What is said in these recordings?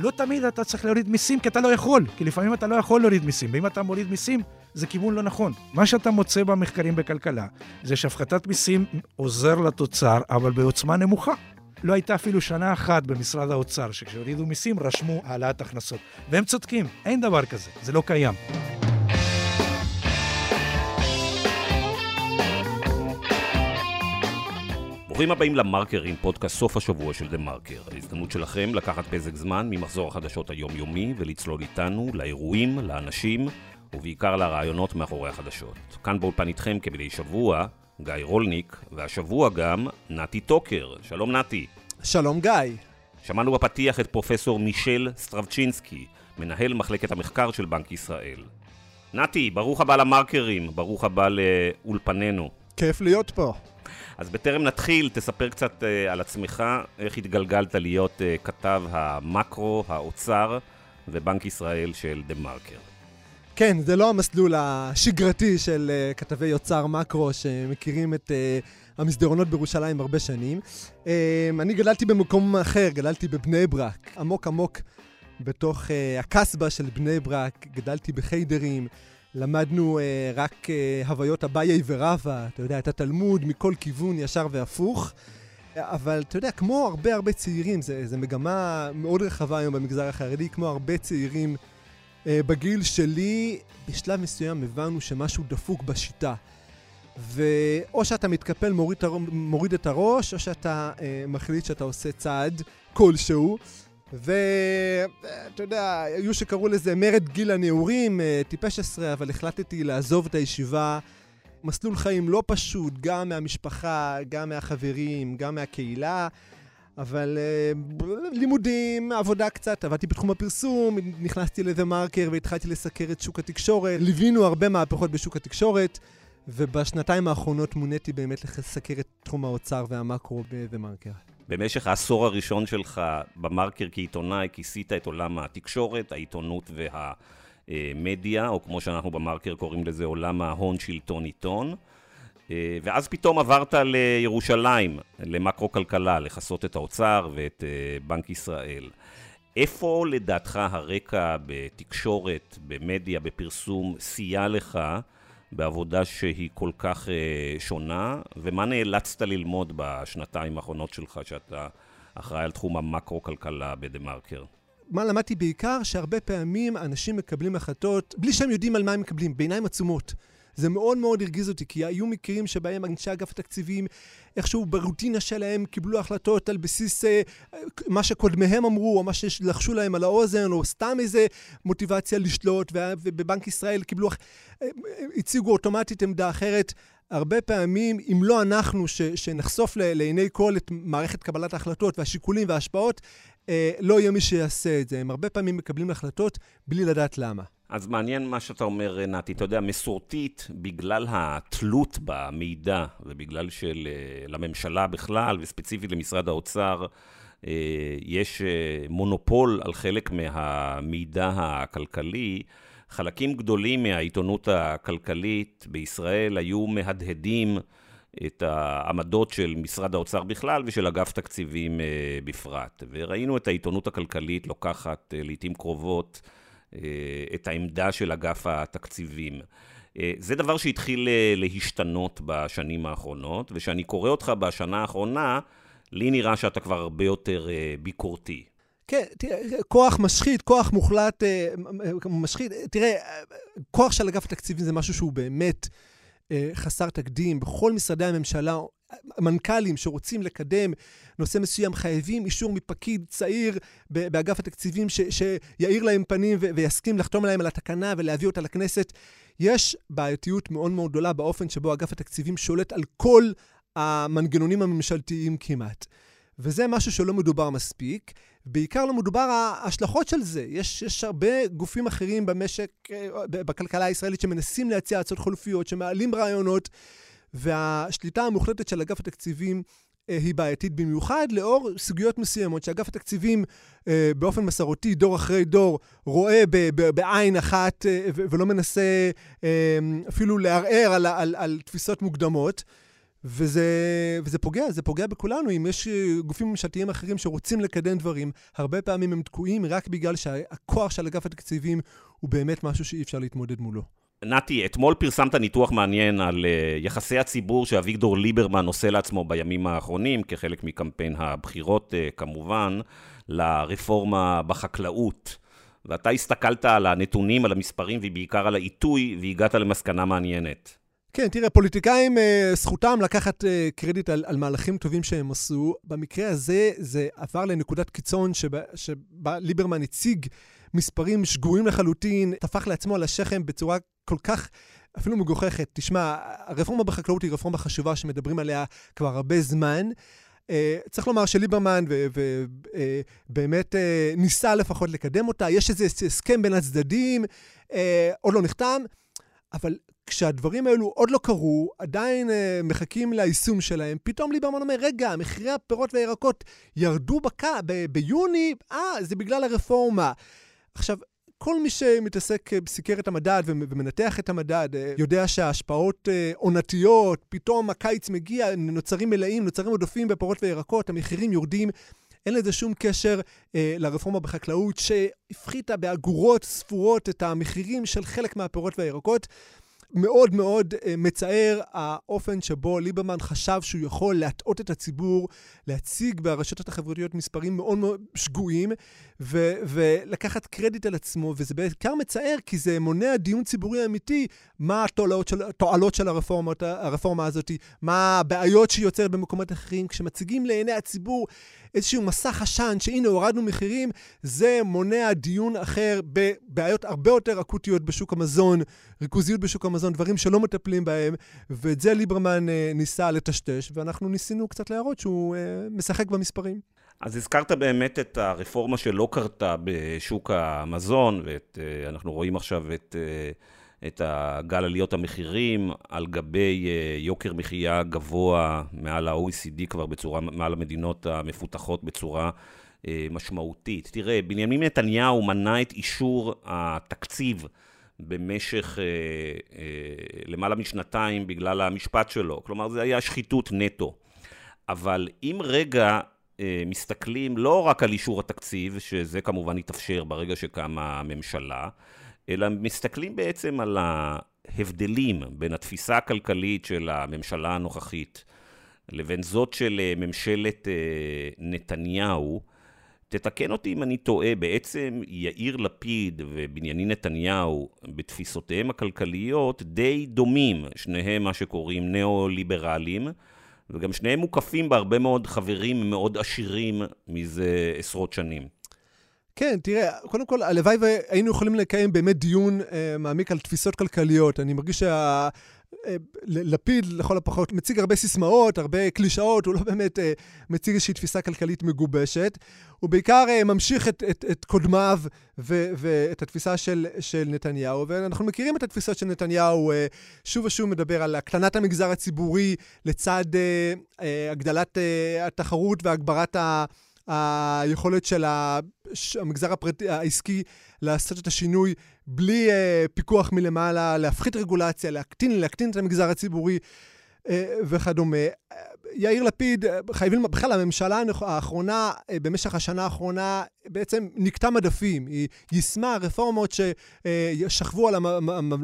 לא תמיד אתה צריך להוריד מיסים, כי אתה לא יכול, כי לפעמים אתה לא יכול להוריד מיסים, ואם אתה מוריד מיסים, זה כיוון לא נכון. מה שאתה מוצא במחקרים בכלכלה, זה שהפחתת מיסים עוזר לתוצר, אבל בעוצמה נמוכה. לא הייתה אפילו שנה אחת במשרד האוצר שכשהורידו מיסים רשמו העלאת הכנסות. והם צודקים, אין דבר כזה, זה לא קיים. ברוכים הבאים למרקרים, פודקאסט סוף השבוע של דה מרקר. ההזדמנות שלכם לקחת פסק זמן ממחזור החדשות היומיומי ולצלול איתנו לאירועים, לאנשים ובעיקר לרעיונות מאחורי החדשות. כאן באולפן איתכם כמדי שבוע, גיא רולניק, והשבוע גם נתי טוקר. שלום נתי. שלום גיא. שמענו בפתיח את פרופסור מישל סטרבצ'ינסקי, מנהל מחלקת המחקר של בנק ישראל. נתי, ברוך הבא למרקרים, ברוך הבא לאולפנינו. כיף להיות פה. אז בטרם נתחיל, תספר קצת uh, על עצמך, איך התגלגלת להיות uh, כתב המקרו, האוצר ובנק ישראל של דה מרקר. כן, זה לא המסלול השגרתי של uh, כתבי אוצר מקרו שמכירים את uh, המסדרונות בירושלים הרבה שנים. Uh, אני גדלתי במקום אחר, גדלתי בבני ברק, עמוק עמוק בתוך uh, הקסבה של בני ברק, גדלתי בחיידרים. למדנו אה, רק אה, הוויות אביי ורבא, אתה יודע, את התלמוד מכל כיוון ישר והפוך. אבל אתה יודע, כמו הרבה הרבה צעירים, זו מגמה מאוד רחבה היום במגזר החרדי, כמו הרבה צעירים אה, בגיל שלי, בשלב מסוים הבנו שמשהו דפוק בשיטה. ואו שאתה מתקפל, מוריד, מוריד את הראש, או שאתה אה, מחליט שאתה עושה צעד כלשהו. ואתה יודע, היו שקראו לזה מרד גיל הנעורים, אה, טיפש עשרה, אבל החלטתי לעזוב את הישיבה. מסלול חיים לא פשוט, גם מהמשפחה, גם מהחברים, גם מהקהילה. אבל uh, לימודים, עבודה קצת, עבדתי בתחום הפרסום, נכנסתי לזה מרקר והתחלתי לסקר את שוק התקשורת. ליווינו הרבה מהפכות בשוק התקשורת, ובשנתיים האחרונות מוניתי באמת לסקר את תחום האוצר והמקרו בזה מרקר. במשך העשור הראשון שלך במרקר כעיתונאי, כיסית את עולם התקשורת, העיתונות והמדיה, או כמו שאנחנו במרקר קוראים לזה, עולם ההון שלטון עיתון. אה, ואז פתאום עברת לירושלים, למקרו-כלכלה, לכסות את האוצר ואת אה, בנק ישראל. איפה לדעתך הרקע בתקשורת, במדיה, בפרסום, סייע לך בעבודה שהיא כל כך uh, שונה, ומה נאלצת ללמוד בשנתיים האחרונות שלך, שאתה אחראי על תחום המקרו-כלכלה בדה-מרקר? מה למדתי בעיקר? שהרבה פעמים אנשים מקבלים החלטות בלי שהם יודעים על מה הם מקבלים, בעיניים עצומות. זה מאוד מאוד הרגיז אותי, כי היו מקרים שבהם אנשי אגף התקציבים איכשהו ברוטינה שלהם קיבלו החלטות על בסיס אה, מה שקודמיהם אמרו, או מה שלחשו להם על האוזן, או סתם איזה מוטיבציה לשלוט, ובבנק ישראל קיבלו, אה, הציגו אוטומטית עמדה אחרת. הרבה פעמים, אם לא אנחנו, ש, שנחשוף לעיני כל את מערכת קבלת ההחלטות והשיקולים וההשפעות, אה, לא יהיה מי שיעשה את זה. הם הרבה פעמים מקבלים החלטות בלי לדעת למה. אז מעניין מה שאתה אומר, נתי. אתה יודע, מסורתית, בגלל התלות במידע, ובגלל שלממשלה בכלל, וספציפית למשרד האוצר, אה, יש אה, מונופול על חלק מהמידע הכלכלי, חלקים גדולים מהעיתונות הכלכלית בישראל היו מהדהדים את העמדות של משרד האוצר בכלל ושל אגף תקציבים אה, בפרט. וראינו את העיתונות הכלכלית לוקחת לעיתים קרובות אה, את העמדה של אגף התקציבים. אה, זה דבר שהתחיל אה, להשתנות בשנים האחרונות, וכשאני קורא אותך בשנה האחרונה, לי נראה שאתה כבר הרבה יותר ביקורתי. כן, תראה, כוח משחית, כוח מוחלט, משחית. תראה, כוח של אגף התקציבים זה משהו שהוא באמת חסר תקדים. בכל משרדי הממשלה מנכ"לים שרוצים לקדם נושא מסוים חייבים אישור מפקיד צעיר באגף התקציבים ש, שיאיר להם פנים ו, ויסכים לחתום להם על התקנה ולהביא אותה לכנסת. יש בעייתיות מאוד מאוד גדולה באופן שבו אגף התקציבים שולט על כל המנגנונים הממשלתיים כמעט. וזה משהו שלא מדובר מספיק. בעיקר לא מדובר ההשלכות של זה. יש, יש הרבה גופים אחרים במשק, אה, בכלכלה הישראלית, שמנסים להציע הצעות חלופיות, שמעלים רעיונות. והשליטה המוחלטת של אגף התקציבים אה, היא בעייתית במיוחד, לאור סוגיות מסוימות שאגף התקציבים אה, באופן מסורתי, דור אחרי דור, רואה ב, ב, בעין אחת אה, ולא מנסה אפילו לערער על, על, על תפיסות מוקדמות. וזה, וזה פוגע, זה פוגע בכולנו. אם יש גופים ממשלתיים אחרים שרוצים לקדם דברים, הרבה פעמים הם תקועים רק בגלל שהכוח של אגף התקציבים הוא באמת משהו שאי אפשר להתמודד מולו. נתי, אתמול פרסמת ניתוח מעניין על uh, יחסי הציבור שאביגדור ליברמן עושה לעצמו בימים האחרונים, כחלק מקמפיין הבחירות uh, כמובן, לרפורמה בחקלאות. ואתה הסתכלת על הנתונים, על המספרים ובעיקר על העיתוי, והגעת למסקנה מעניינת. כן, תראה, פוליטיקאים, אה, זכותם לקחת אה, קרדיט על, על מהלכים טובים שהם עשו. במקרה הזה, זה עבר לנקודת קיצון שבה, שבה ליברמן הציג מספרים שגויים לחלוטין, טפח לעצמו על השכם בצורה כל כך אפילו מגוחכת. תשמע, הרפורמה בחקלאות היא רפורמה חשובה שמדברים עליה כבר הרבה זמן. Uh, צריך לומר שליברמן ובאמת uh, uh, ניסה לפחות לקדם אותה. יש איזה הסכם בין הצדדים, uh, עוד לא נחתם, אבל כשהדברים האלו עוד לא קרו, עדיין uh, מחכים ליישום שלהם, פתאום ליברמן אומר, רגע, מחירי הפירות והירקות ירדו בק... ב- ביוני, אה, זה בגלל הרפורמה. עכשיו, כל מי שמתעסק, בסיקר את המדד ומנתח את המדד, אה, יודע שההשפעות אה, עונתיות, פתאום הקיץ מגיע, נוצרים מלאים, נוצרים עודפים בפירות וירקות, המחירים יורדים. אין לזה שום קשר אה, לרפורמה בחקלאות, שהפחיתה באגורות ספורות את המחירים של חלק מהפירות והירקות. מאוד מאוד uh, מצער האופן שבו ליברמן חשב שהוא יכול להטעות את הציבור, להציג ברשתות החברתיות מספרים מאוד מאוד שגויים, ו- ולקחת קרדיט על עצמו, וזה בעיקר מצער כי זה מונע דיון ציבורי אמיתי, מה התועלות של, של הרפורמות, הרפורמה הזאת, מה הבעיות שהיא יוצרת במקומות אחרים. כשמציגים לעיני הציבור איזשהו מסך עשן, שהנה הורדנו מחירים, זה מונע דיון אחר בבעיות הרבה יותר אקוטיות בשוק המזון, ריכוזיות בשוק המזון, דברים שלא מטפלים בהם, ואת זה ליברמן אה, ניסה לטשטש, ואנחנו ניסינו קצת להראות שהוא אה, משחק במספרים. אז הזכרת באמת את הרפורמה שלא קרתה בשוק המזון, ואנחנו אה, רואים עכשיו את... אה, את הגל עליות המחירים על גבי אה, יוקר מחיה גבוה מעל ה-OECD כבר בצורה, מעל המדינות המפותחות בצורה אה, משמעותית. תראה, בנימין נתניהו מנע את אישור התקציב במשך אה, למעלה משנתיים בגלל המשפט שלו. כלומר, זה היה שחיתות נטו. אבל אם רגע מסתכלים לא רק על אישור התקציב, שזה כמובן התאפשר ברגע שקמה הממשלה, אלא מסתכלים בעצם על ההבדלים בין התפיסה הכלכלית של הממשלה הנוכחית לבין זאת של אה, ממשלת אה, נתניהו. תתקן אותי אם אני טועה, בעצם יאיר לפיד ובנימין נתניהו בתפיסותיהם הכלכליות די דומים, שניהם מה שקוראים ניאו-ליברלים, וגם שניהם מוקפים בהרבה מאוד חברים מאוד עשירים מזה עשרות שנים. כן, תראה, קודם כל, הלוואי והיינו יכולים לקיים באמת דיון אה, מעמיק על תפיסות כלכליות. אני מרגיש שה... אה, לפיד, לכל הפחות, מציג הרבה סיסמאות, הרבה קלישאות, הוא לא באמת אה, מציג איזושהי תפיסה כלכלית מגובשת. הוא בעיקר אה, ממשיך את, את, את קודמיו ו, ואת התפיסה של, של נתניהו, ואנחנו מכירים את התפיסות של נתניהו, אה, שוב ושוב מדבר על הקטנת המגזר הציבורי לצד אה, אה, הגדלת אה, התחרות והגברת ה... היכולת של המגזר הפרטי, העסקי לעשות את השינוי בלי uh, פיקוח מלמעלה, להפחית רגולציה, להקטין, להקטין את המגזר הציבורי וכדומה. יאיר לפיד, חייבים, בכלל הממשלה האחרונה, במשך השנה האחרונה, בעצם נקטע מדפים. היא יישמה רפורמות ששכבו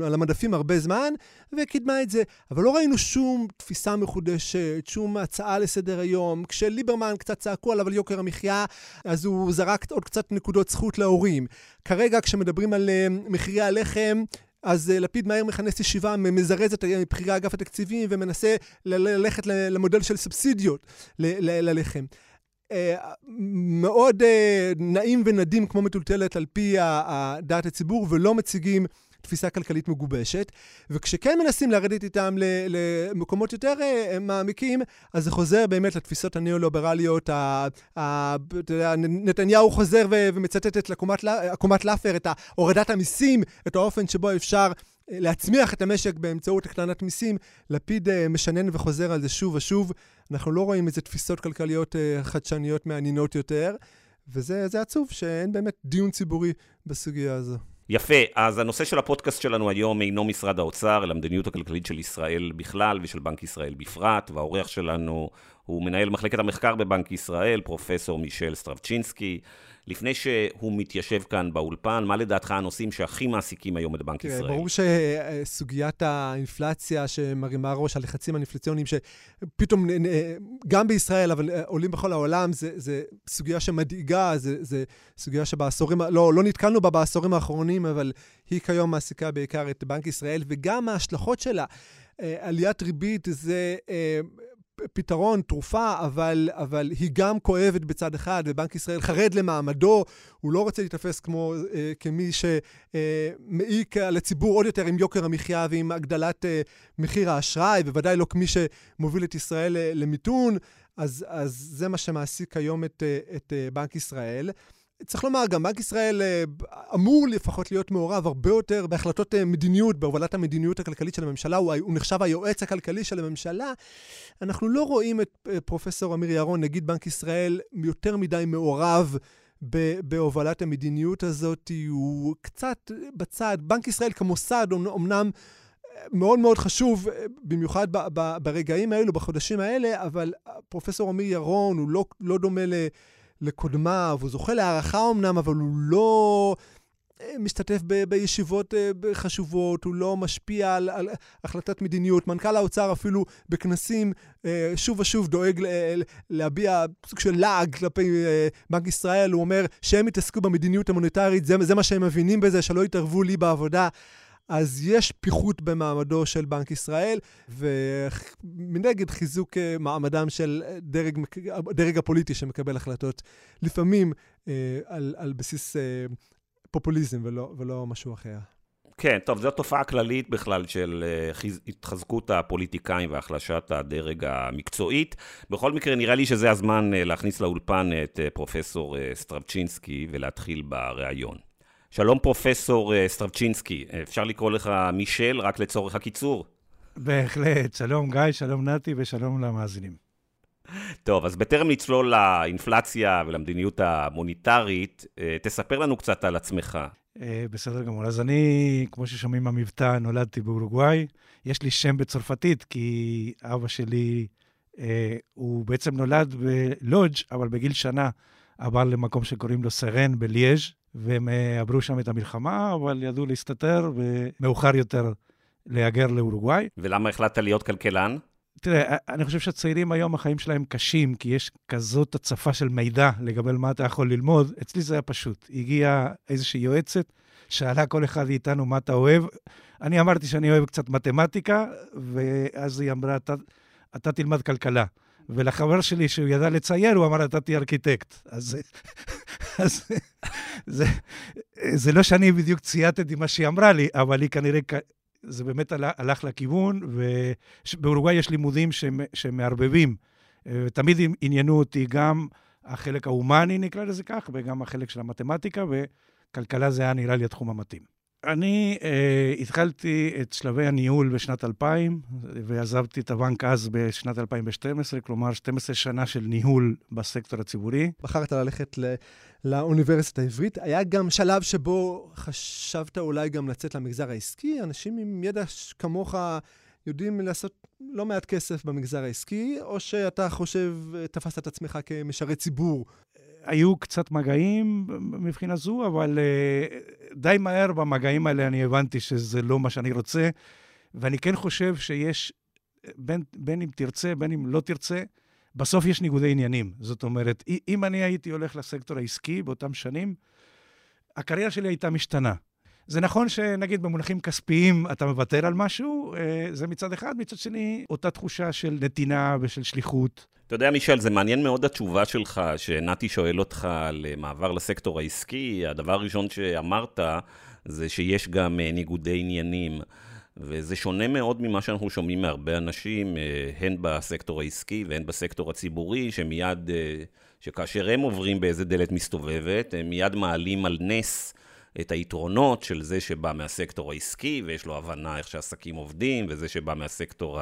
על המדפים הרבה זמן, וקידמה את זה. אבל לא ראינו שום תפיסה מחודשת, שום הצעה לסדר היום. כשליברמן קצת צעקו עליו על יוקר המחיה, אז הוא זרק עוד קצת נקודות זכות להורים. כרגע, כשמדברים על אה, מחירי הלחם, אז uh, לפיד מהר מכנס ישיבה, מזרז את בכירי אגף התקציבים ומנסה ללכת למודל של סובסידיות ללחם. Uh, מאוד uh, נעים ונדים כמו מטולטלת על פי דעת הציבור ולא מציגים תפיסה כלכלית מגובשת, וכשכן מנסים לרדת איתם למקומות יותר uh, מעמיקים, אז זה חוזר באמת לתפיסות הניאו-ליברליות, נתניהו חוזר ומצטט את עקומת לאפר, את הורדת המיסים, את האופן שבו אפשר אה, להצמיח את המשק באמצעות הקטנת מיסים, לפיד uh, משנן וחוזר על זה שוב ושוב. אנחנו לא רואים איזה תפיסות כלכליות חדשניות מעניינות יותר, וזה עצוב שאין באמת דיון ציבורי בסוגיה הזו. יפה, אז הנושא של הפודקאסט שלנו היום אינו משרד האוצר, אלא מדיניות הכלכלית של ישראל בכלל ושל בנק ישראל בפרט, והאורח שלנו הוא מנהל מחלקת המחקר בבנק ישראל, פרופסור מישל סטרבצ'ינסקי. לפני שהוא מתיישב כאן באולפן, מה לדעתך הנושאים שהכי מעסיקים היום את בנק תראה, ישראל? ברור שסוגיית האינפלציה שמרימה ראש, הלחצים האינפלציוניים, שפתאום, גם בישראל, אבל עולים בכל העולם, זה, זה סוגיה שמדאיגה, זה, זה סוגיה שבעשורים, לא, לא נתקלנו בה בעשורים האחרונים, אבל היא כיום מעסיקה בעיקר את בנק ישראל, וגם ההשלכות שלה. עליית ריבית זה פתרון, תרופה, אבל, אבל היא גם כואבת בצד אחד, ובנק ישראל חרד למעמדו, הוא לא רוצה להיתפס כמו, אה, כמי שמעיק על הציבור עוד יותר עם יוקר המחיה ועם הגדלת אה, מחיר האשראי, בוודאי לא כמי שמוביל את ישראל אה, למיתון, אז, אז זה מה שמעסיק היום את, אה, את אה, בנק ישראל. צריך לומר, גם בנק ישראל אה, אמור לפחות להיות מעורב הרבה יותר בהחלטות אה, מדיניות, בהובלת המדיניות הכלכלית של הממשלה, הוא, הוא נחשב היועץ הכלכלי של הממשלה. אנחנו לא רואים את אה, פרופסור אמיר ירון, נגיד בנק ישראל, יותר מדי מעורב בהובלת המדיניות הזאת, הוא קצת בצד. בנק ישראל כמוסד, אמנם מאוד מאוד חשוב, במיוחד ברגעים האלו, בחודשים האלה, אבל פרופסור אמיר ירון הוא לא, לא דומה. לקודמיו, הוא זוכה להערכה אמנם, אבל הוא לא אה, משתתף ב- בישיבות אה, חשובות, הוא לא משפיע על, על החלטת מדיניות. מנכ"ל האוצר אפילו בכנסים אה, שוב ושוב דואג להביע סוג של לעג כלפי בנק ישראל, הוא אומר שהם יתעסקו במדיניות המוניטרית, זה, זה מה שהם מבינים בזה, שלא יתערבו לי בעבודה. אז יש פיחות במעמדו של בנק ישראל, ומנגד חיזוק אה, מעמדם של דרג, דרג הפוליטי שמקבל החלטות, לפעמים אה, על, על בסיס אה, פופוליזם ולא, ולא משהו אחר. כן, טוב, זו תופעה כללית בכלל של התחזקות הפוליטיקאים והחלשת הדרג המקצועית. בכל מקרה, נראה לי שזה הזמן להכניס לאולפן את פרופסור סטרבצ'ינסקי ולהתחיל בריאיון. שלום פרופסור אה, סטרבצ'ינסקי, אפשר לקרוא לך מישל רק לצורך הקיצור. בהחלט, שלום גיא, שלום נתי ושלום למאזינים. טוב, אז בטרם נצלול לאינפלציה ולמדיניות המוניטרית, אה, תספר לנו קצת על עצמך. אה, בסדר גמור. אז אני, כמו ששומעים במבטא, נולדתי באורוגוואי. יש לי שם בצרפתית, כי אבא שלי, הוא בעצם נולד בלודג', אבל בגיל שנה עבר למקום שקוראים לו סרן בליאז', והם אה, עברו שם את המלחמה, אבל ידעו להסתתר, ומאוחר יותר להגר לאורוגוואי. ולמה החלטת להיות כלכלן? תראה, אני חושב שהצעירים היום, החיים שלהם קשים, כי יש כזאת הצפה של מידע לגבי מה אתה יכול ללמוד. אצלי זה היה פשוט. הגיעה איזושהי יועצת, שאלה כל אחד מאיתנו מה אתה אוהב. אני אמרתי שאני אוהב קצת מתמטיקה, ואז היא אמרה, אתה, אתה תלמד כלכלה. ולחבר שלי, שהוא ידע לצייר, הוא אמר, אתה תהיה ארכיטקט. אז, אז זה, זה לא שאני בדיוק צייתתי מה שהיא אמרה לי, אבל היא כנראה, זה באמת הלך לכיוון, ובאורוגוואי יש לימודים שמערבבים. תמיד עניינו אותי גם החלק ההומני, נקרא לזה כך, וגם החלק של המתמטיקה, וכלכלה זה היה נראה לי התחום המתאים. אני uh, התחלתי את שלבי הניהול בשנת 2000, ועזבתי את הבנק אז בשנת 2012, כלומר 12 שנה של ניהול בסקטור הציבורי. בחרת ללכת ל- לאוניברסיטה העברית. היה גם שלב שבו חשבת אולי גם לצאת למגזר העסקי? אנשים עם ידע כמוך יודעים לעשות לא מעט כסף במגזר העסקי, או שאתה חושב, תפסת את עצמך כמשרת ציבור היו קצת מגעים מבחינה זו, אבל uh, די מהר במגעים האלה אני הבנתי שזה לא מה שאני רוצה, ואני כן חושב שיש, בין, בין אם תרצה, בין אם לא תרצה, בסוף יש ניגודי עניינים. זאת אומרת, אם אני הייתי הולך לסקטור העסקי באותם שנים, הקריירה שלי הייתה משתנה. זה נכון שנגיד במונחים כספיים אתה מוותר על משהו, אה, זה מצד אחד, מצד שני, אותה תחושה של נתינה ושל שליחות. אתה יודע, מישל, זה מעניין מאוד התשובה שלך, שנתי שואל אותך על אה, מעבר לסקטור העסקי. הדבר הראשון שאמרת זה שיש גם אה, ניגודי עניינים. וזה שונה מאוד ממה שאנחנו שומעים מהרבה אנשים, הן בסקטור העסקי והן בסקטור הציבורי, שמיד, שכאשר הם עוברים באיזה דלת מסתובבת, הם מיד מעלים על נס את היתרונות של זה שבא מהסקטור העסקי, ויש לו הבנה איך שעסקים עובדים, וזה שבא מהסקטור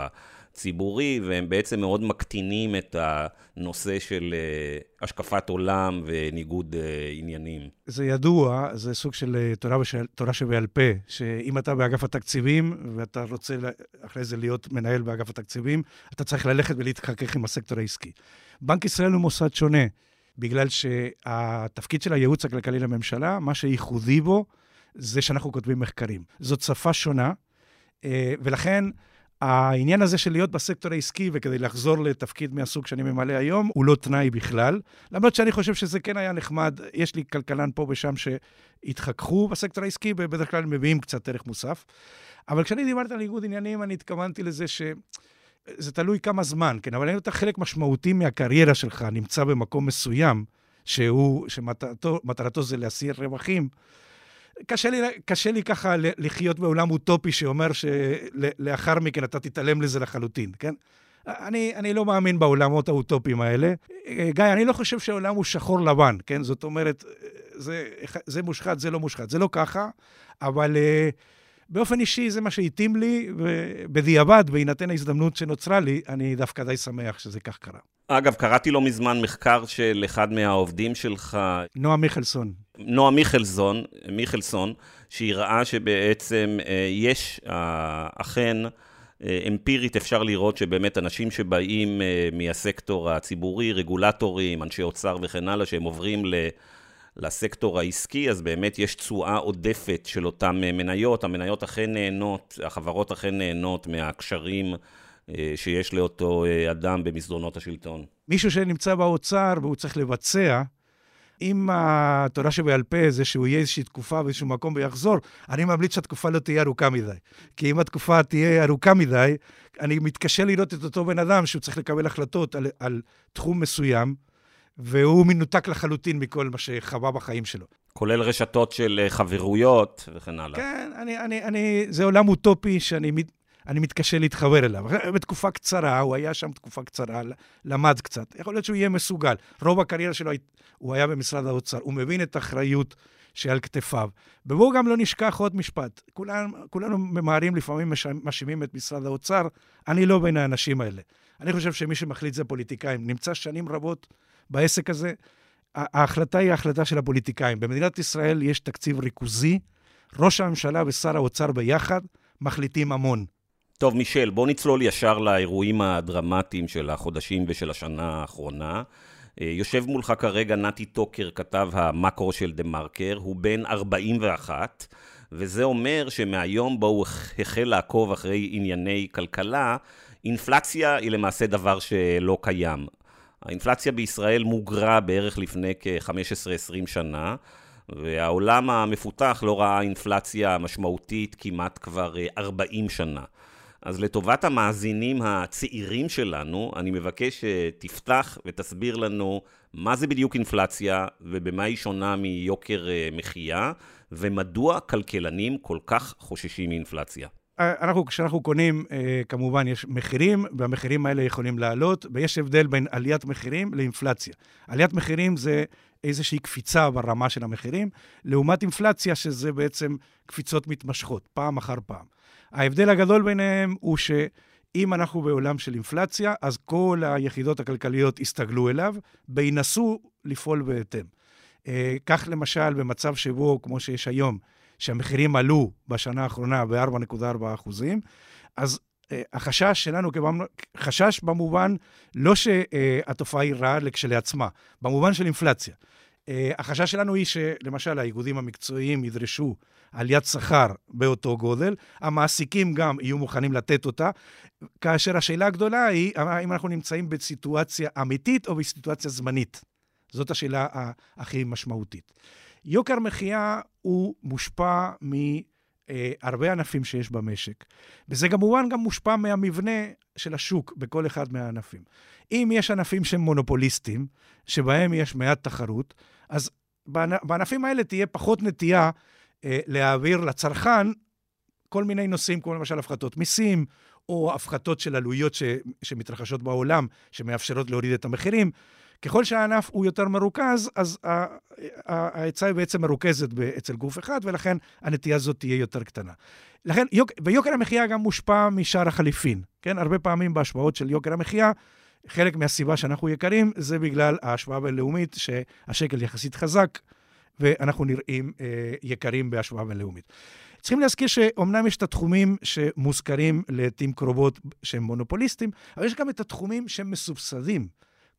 הציבורי, והם בעצם מאוד מקטינים את הנושא של אה, השקפת עולם וניגוד אה, עניינים. זה ידוע, זה סוג של אה, תורה, בשל, תורה שבעל פה, שאם אתה באגף התקציבים ואתה רוצה אחרי זה להיות מנהל באגף התקציבים, אתה צריך ללכת ולהתחכך עם הסקטור העסקי. בנק ישראל הוא מוסד שונה, בגלל שהתפקיד של הייעוץ הכלכלי לממשלה, מה שייחודי בו, זה שאנחנו כותבים מחקרים. זאת שפה שונה, ולכן... העניין הזה של להיות בסקטור העסקי וכדי לחזור לתפקיד מהסוג שאני ממלא היום, הוא לא תנאי בכלל. למרות שאני חושב שזה כן היה נחמד, יש לי כלכלן פה ושם שהתחככו בסקטור העסקי, ובדרך כלל מביאים קצת ערך מוסף. אבל כשאני דיברתי על ניגוד עניינים, אני התכוונתי לזה ש... זה תלוי כמה זמן, כן, אבל אם אתה חלק משמעותי מהקריירה שלך נמצא במקום מסוים, שהוא, שמטרתו זה להסיר רווחים, קשה לי, קשה לי ככה לחיות בעולם אוטופי שאומר שלאחר מכן אתה תתעלם לזה לחלוטין, כן? אני, אני לא מאמין בעולמות האוטופיים האלה. גיא, אני לא חושב שהעולם הוא שחור לבן, כן? זאת אומרת, זה, זה מושחת, זה לא מושחת. זה לא ככה, אבל uh, באופן אישי זה מה שהתאים לי, ובדיעבד, בהינתן ההזדמנות שנוצרה לי, אני דווקא די שמח שזה כך קרה. אגב, קראתי לא מזמן מחקר של אחד מהעובדים שלך. נועה מיכלסון. נועה מיכלסון, מיכלסון, שהיא ראה שבעצם אה, יש אה, אכן... אה, אמפירית אפשר לראות שבאמת אנשים שבאים מהסקטור הציבורי, רגולטורים, אנשי אוצר וכן הלאה, שהם עוברים לסקטור העסקי, אז באמת יש תשואה עודפת של אותן מניות. המניות אכן נהנות, החברות אכן נהנות מהקשרים שיש לאותו אדם במסדרונות השלטון. מישהו שנמצא באוצר והוא צריך לבצע, אם התורה שבעל פה זה שהוא יהיה איזושהי תקופה באיזשהו מקום ויחזור, אני ממליץ שהתקופה לא תהיה ארוכה מדי. כי אם התקופה תהיה ארוכה מדי, אני מתקשה לראות את אותו בן אדם שהוא צריך לקבל החלטות על, על תחום מסוים, והוא מנותק לחלוטין מכל מה שחווה בחיים שלו. כולל רשתות של אה, חברויות וכן הלאה. כן, אני, אני, אני, זה עולם אוטופי שאני אני מתקשה להתחבר אליו. בתקופה קצרה, הוא היה שם תקופה קצרה, למד קצת. יכול להיות שהוא יהיה מסוגל. רוב הקריירה שלו, הוא היה במשרד האוצר. הוא מבין את האחריות שעל כתפיו. ובואו גם לא נשכח עוד משפט. כולנו, כולנו ממהרים, לפעמים מאשימים את משרד האוצר. אני לא בין האנשים האלה. אני חושב שמי שמחליט זה פוליטיקאים. נמצא שנים רבות בעסק הזה. ההחלטה היא ההחלטה של הפוליטיקאים. במדינת ישראל יש תקציב ריכוזי. ראש הממשלה ושר האוצר ביחד מחליטים המון. טוב, מישל, בוא נצלול ישר לאירועים הדרמטיים של החודשים ושל השנה האחרונה. אה, יושב מולך כרגע נתי טוקר, כתב המאקרו של דה מרקר, הוא בן 41, וזה אומר שמהיום בו הוא החל לעקוב אחרי ענייני כלכלה, אינפלציה היא למעשה דבר שלא קיים. האינפלציה בישראל מוגרה בערך לפני כ-15-20 שנה, והעולם המפותח לא ראה אינפלציה משמעותית כמעט כבר 40 אה, שנה. אז לטובת המאזינים הצעירים שלנו, אני מבקש שתפתח ותסביר לנו מה זה בדיוק אינפלציה ובמה היא שונה מיוקר אה, מחיה, ומדוע כלכלנים כל כך חוששים מאינפלציה. אנחנו, כשאנחנו קונים, אה, כמובן יש מחירים, והמחירים האלה יכולים לעלות, ויש הבדל בין עליית מחירים לאינפלציה. עליית מחירים זה איזושהי קפיצה ברמה של המחירים, לעומת אינפלציה, שזה בעצם קפיצות מתמשכות, פעם אחר פעם. ההבדל הגדול ביניהם הוא שאם אנחנו בעולם של אינפלציה, אז כל היחידות הכלכליות יסתגלו אליו וינסו לפעול בהתאם. אה, כך למשל, במצב שבו, כמו שיש היום, שהמחירים עלו בשנה האחרונה ב-4.4 אחוזים, אז אה, החשש שלנו, חשש במובן לא שהתופעה היא רעה כשלעצמה, במובן של אינפלציה. אה, החשש שלנו היא שלמשל האיגודים המקצועיים ידרשו עליית שכר באותו גודל, המעסיקים גם יהיו מוכנים לתת אותה, כאשר השאלה הגדולה היא האם אנחנו נמצאים בסיטואציה אמיתית או בסיטואציה זמנית. זאת השאלה הכי משמעותית. יוקר מחיה הוא מושפע מהרבה ענפים שיש במשק, וזה כמובן גם מושפע מהמבנה של השוק בכל אחד מהענפים. אם יש ענפים שהם מונופוליסטים, שבהם יש מעט תחרות, אז בענפים האלה תהיה פחות נטייה אה, להעביר לצרכן כל מיני נושאים, כמו למשל הפחתות מיסים, או הפחתות של עלויות ש, שמתרחשות בעולם, שמאפשרות להוריד את המחירים. ככל שהענף הוא יותר מרוכז, אז ההיצע היא בעצם מרוכזת אצל גוף אחד, ולכן הנטייה הזאת תהיה יותר קטנה. לכן, יוק, ויוקר המחיה גם מושפע משער החליפין, כן? הרבה פעמים בהשפעות של יוקר המחיה, חלק מהסיבה שאנחנו יקרים זה בגלל ההשוואה הבינלאומית, שהשקל יחסית חזק, ואנחנו נראים אה, יקרים בהשוואה בינלאומית. צריכים להזכיר שאומנם יש את התחומים שמוזכרים לעתים קרובות שהם מונופוליסטים, אבל יש גם את התחומים שהם מסובסדים,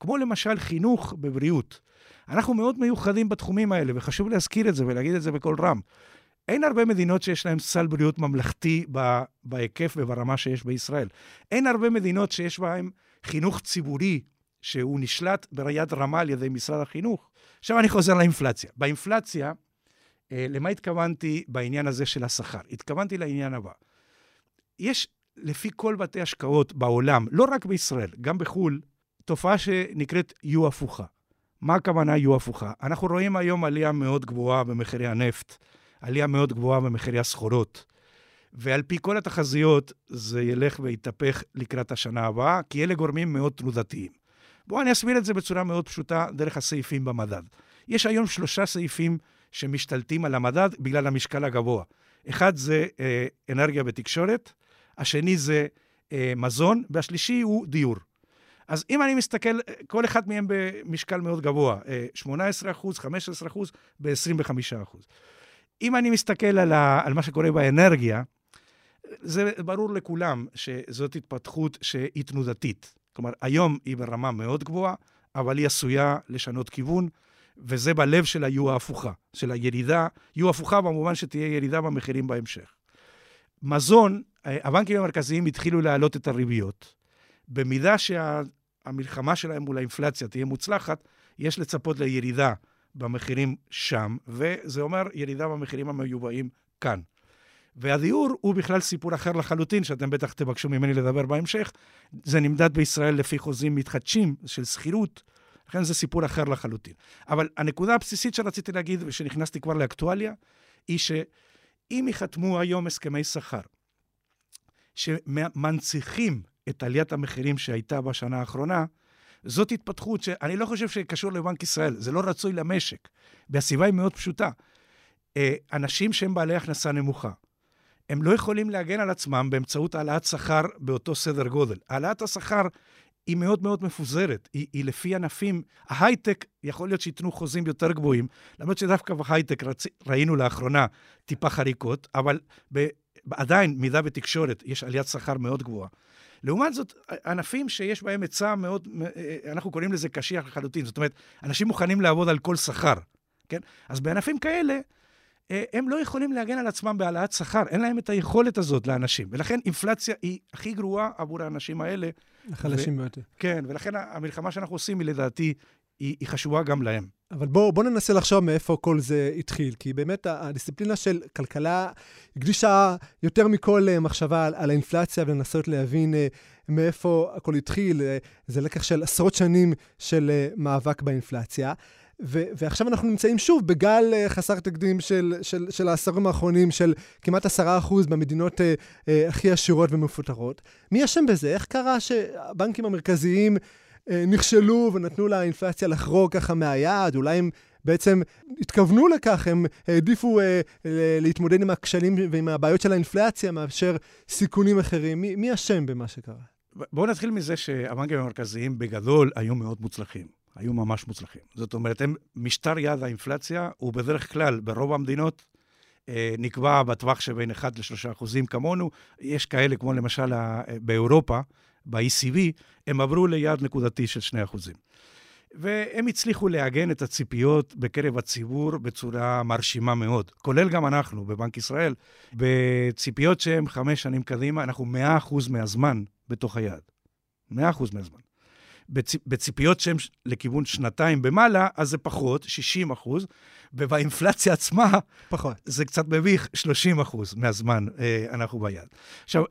כמו למשל חינוך בבריאות. אנחנו מאוד מיוחדים בתחומים האלה, וחשוב להזכיר את זה ולהגיד את זה בקול רם. אין הרבה מדינות שיש להן סל בריאות ממלכתי בהיקף וברמה שיש בישראל. אין הרבה מדינות שיש בהן חינוך ציבורי שהוא נשלט ביד רמה על ידי משרד החינוך. עכשיו אני חוזר לאינפלציה. באינפלציה, אה, למה התכוונתי בעניין הזה של השכר? התכוונתי לעניין הבא. יש, לפי כל בתי השקעות בעולם, לא רק בישראל, גם בחו"ל, תופעה שנקראת U הפוכה. מה הכוונה U הפוכה? אנחנו רואים היום עלייה מאוד גבוהה במחירי הנפט, עלייה מאוד גבוהה במחירי הסחורות, ועל פי כל התחזיות זה ילך ויתהפך לקראת השנה הבאה, כי אלה גורמים מאוד תנודתיים. בואו אני אסביר את זה בצורה מאוד פשוטה דרך הסעיפים במדד. יש היום שלושה סעיפים שמשתלטים על המדד בגלל המשקל הגבוה. אחד זה אה, אנרגיה ותקשורת, השני זה אה, מזון, והשלישי הוא דיור. אז אם אני מסתכל, כל אחד מהם במשקל מאוד גבוה, 18 אה, אחוז, 15 אחוז, ב-25 אחוז. אם אני מסתכל על, ה, על מה שקורה באנרגיה, זה ברור לכולם שזאת התפתחות שהיא תנודתית. כלומר, היום היא ברמה מאוד גבוהה, אבל היא עשויה לשנות כיוון, וזה בלב של ה-U ההפוכה, של הירידה, U הפוכה במובן שתהיה ירידה במחירים בהמשך. מזון, אה, הבנקים המרכזיים התחילו להעלות את הריביות. במידה שהמלחמה שלהם מול האינפלציה תהיה מוצלחת, יש לצפות לירידה במחירים שם, וזה אומר ירידה במחירים המיובאים כאן. והדיור הוא בכלל סיפור אחר לחלוטין, שאתם בטח תבקשו ממני לדבר בהמשך. זה נמדד בישראל לפי חוזים מתחדשים של שכירות, לכן זה סיפור אחר לחלוטין. אבל הנקודה הבסיסית שרציתי להגיד, ושנכנסתי כבר לאקטואליה, היא שאם ייחתמו היום הסכמי שכר, שמנציחים את עליית המחירים שהייתה בשנה האחרונה, זאת התפתחות שאני לא חושב שקשור לבנק ישראל, זה לא רצוי למשק. והסיבה היא מאוד פשוטה. אה, אנשים שהם בעלי הכנסה נמוכה, הם לא יכולים להגן על עצמם באמצעות העלאת שכר באותו סדר גודל. העלאת השכר היא מאוד מאוד מפוזרת, היא, היא לפי ענפים. ההייטק, יכול להיות שייתנו חוזים יותר גבוהים, למרות שדווקא בהייטק רצ... ראינו לאחרונה טיפה חריקות, אבל ב... עדיין מידה בתקשורת, יש עליית שכר מאוד גבוהה. לעומת זאת, ענפים שיש בהם היצע מאוד, אנחנו קוראים לזה קשיח לחלוטין. זאת אומרת, אנשים מוכנים לעבוד על כל שכר, כן? אז בענפים כאלה, אה, הם לא יכולים להגן על עצמם בהעלאת שכר, אין להם את היכולת הזאת לאנשים. ולכן אינפלציה היא הכי גרועה עבור האנשים האלה. החלשים ביותר. כן, ולכן המלחמה שאנחנו עושים היא לדעתי, היא, היא חשובה גם להם. אבל בואו בוא ננסה לחשוב מאיפה כל זה התחיל, כי באמת הדיסציפלינה של כלכלה הקדישה יותר מכל אה, מחשבה על, על האינפלציה ולנסות להבין אה, מאיפה הכל התחיל. זה לקח של עשרות שנים של מאבק באינפלציה. ו- ועכשיו אנחנו נמצאים שוב בגל uh, חסר תקדים של, של, של העשרים האחרונים, של כמעט עשרה אחוז במדינות uh, uh, הכי עשירות ומפותרות. מי אשם בזה? איך קרה שהבנקים המרכזיים נכשלו ונתנו לאינפלציה לחרוג ככה מהיעד? אולי הם בעצם התכוונו לכך, הם העדיפו uh, להתמודד עם הכשלים ועם הבעיות של האינפלציה מאשר סיכונים אחרים. מי, מי אשם במה שקרה? בואו נתחיל מזה שהבנקים המרכזיים בגדול היו מאוד מוצלחים. היו ממש מוצלחים. זאת אומרת, הם, משטר יעד האינפלציה הוא בדרך כלל, ברוב המדינות, אה, נקבע בטווח שבין 1 ל-3 אחוזים כמונו. יש כאלה, כמו למשל אה, באירופה, ב-ECB, הם עברו ליעד נקודתי של 2 אחוזים. והם הצליחו לעגן את הציפיות בקרב הציבור בצורה מרשימה מאוד, כולל גם אנחנו בבנק ישראל. בציפיות שהן חמש שנים קדימה, אנחנו 100% מהזמן בתוך היעד. 100% מהזמן. בצ... בציפיות שהן לכיוון שנתיים במעלה, אז זה פחות, 60 אחוז, ובאינפלציה עצמה, פחות. זה קצת מביך, 30 אחוז מהזמן אה, אנחנו ביעד. עכשיו,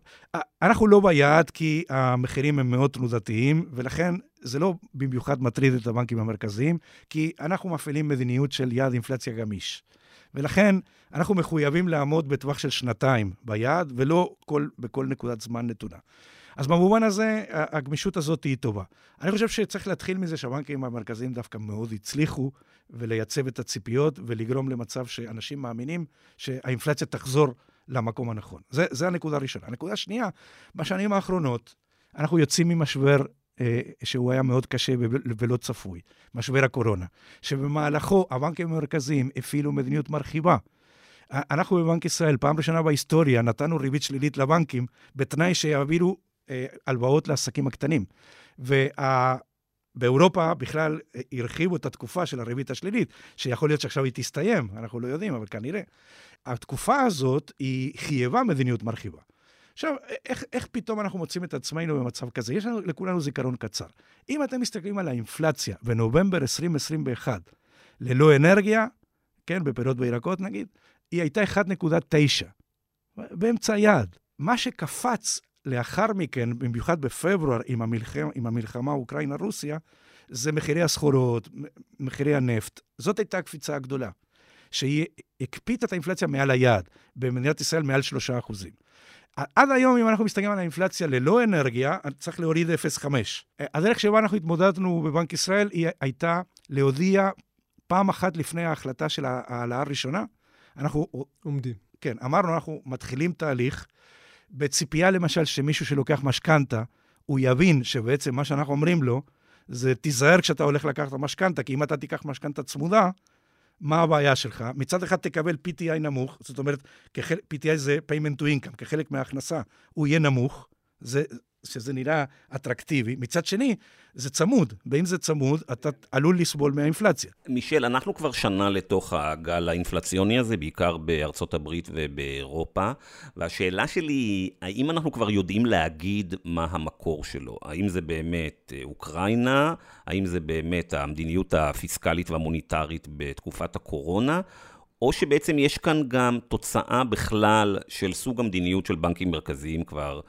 אנחנו לא ביעד כי המחירים הם מאוד תנודתיים, ולכן זה לא במיוחד מטריד את הבנקים המרכזיים, כי אנחנו מפעילים מדיניות של יעד אינפלציה גמיש. ולכן אנחנו מחויבים לעמוד בטווח של שנתיים ביעד, ולא כל, בכל נקודת זמן נתונה. אז במובן הזה, הגמישות הזאת היא טובה. אני חושב שצריך להתחיל מזה שהבנקים המרכזיים דווקא מאוד הצליחו ולייצב את הציפיות ולגרום למצב שאנשים מאמינים שהאינפלציה תחזור למקום הנכון. זה, זה הנקודה הראשונה. הנקודה השנייה, בשנים האחרונות אנחנו יוצאים ממשבר אה, שהוא היה מאוד קשה ולא צפוי, משבר הקורונה, שבמהלכו הבנקים המרכזיים הפעילו מדיניות מרחיבה. אנחנו בבנק ישראל, פעם ראשונה בהיסטוריה, נתנו ריבית שלילית לבנקים, בתנאי שיעבירו הלוואות לעסקים הקטנים. ובאירופה בכלל אה, הרחיבו את התקופה של הריבית השלילית, שיכול להיות שעכשיו היא תסתיים, אנחנו לא יודעים, אבל כנראה. התקופה הזאת היא חייבה מדיניות מרחיבה. עכשיו, איך, איך פתאום אנחנו מוצאים את עצמנו במצב כזה? יש לנו לכולנו זיכרון קצר. אם אתם מסתכלים על האינפלציה בנובמבר 2021, ללא אנרגיה, כן, בפירות וירקות נגיד, היא הייתה 1.9, באמצע היעד. מה שקפץ לאחר מכן, במיוחד בפברואר, עם המלחמה, עם המלחמה אוקראינה-רוסיה, זה מחירי הסחורות, מחירי הנפט. זאת הייתה הקפיצה הגדולה, שהיא הקפיצה את האינפלציה מעל היעד, במדינת ישראל מעל 3 אחוזים. עד היום, אם אנחנו מסתכלים על האינפלציה ללא אנרגיה, צריך להוריד 0.5. הדרך שבה אנחנו התמודדנו בבנק ישראל היא הייתה להודיע פעם אחת לפני ההחלטה של ההעלאה הראשונה, אנחנו... עומדים. כן, אמרנו, אנחנו מתחילים תהליך בציפייה, למשל, שמישהו שלוקח משכנתה, הוא יבין שבעצם מה שאנחנו אומרים לו, זה תיזהר כשאתה הולך לקחת משכנתה, כי אם אתה תיקח משכנתה צמודה, מה הבעיה שלך? מצד אחד תקבל PTI נמוך, זאת אומרת. PTI זה payment to income, כחלק מההכנסה, הוא יהיה נמוך, זה, שזה נראה אטרקטיבי. מצד שני, זה צמוד, ואם זה צמוד, אתה עלול לסבול מהאינפלציה. מישל, אנחנו כבר שנה לתוך הגל האינפלציוני הזה, בעיקר בארצות הברית ובאירופה, והשאלה שלי היא, האם אנחנו כבר יודעים להגיד מה המקור שלו? האם זה באמת אה, אוקראינה? האם זה באמת המדיניות הפיסקלית והמוניטרית בתקופת הקורונה? או שבעצם יש כאן גם תוצאה בכלל של סוג המדיניות של בנקים מרכזיים כבר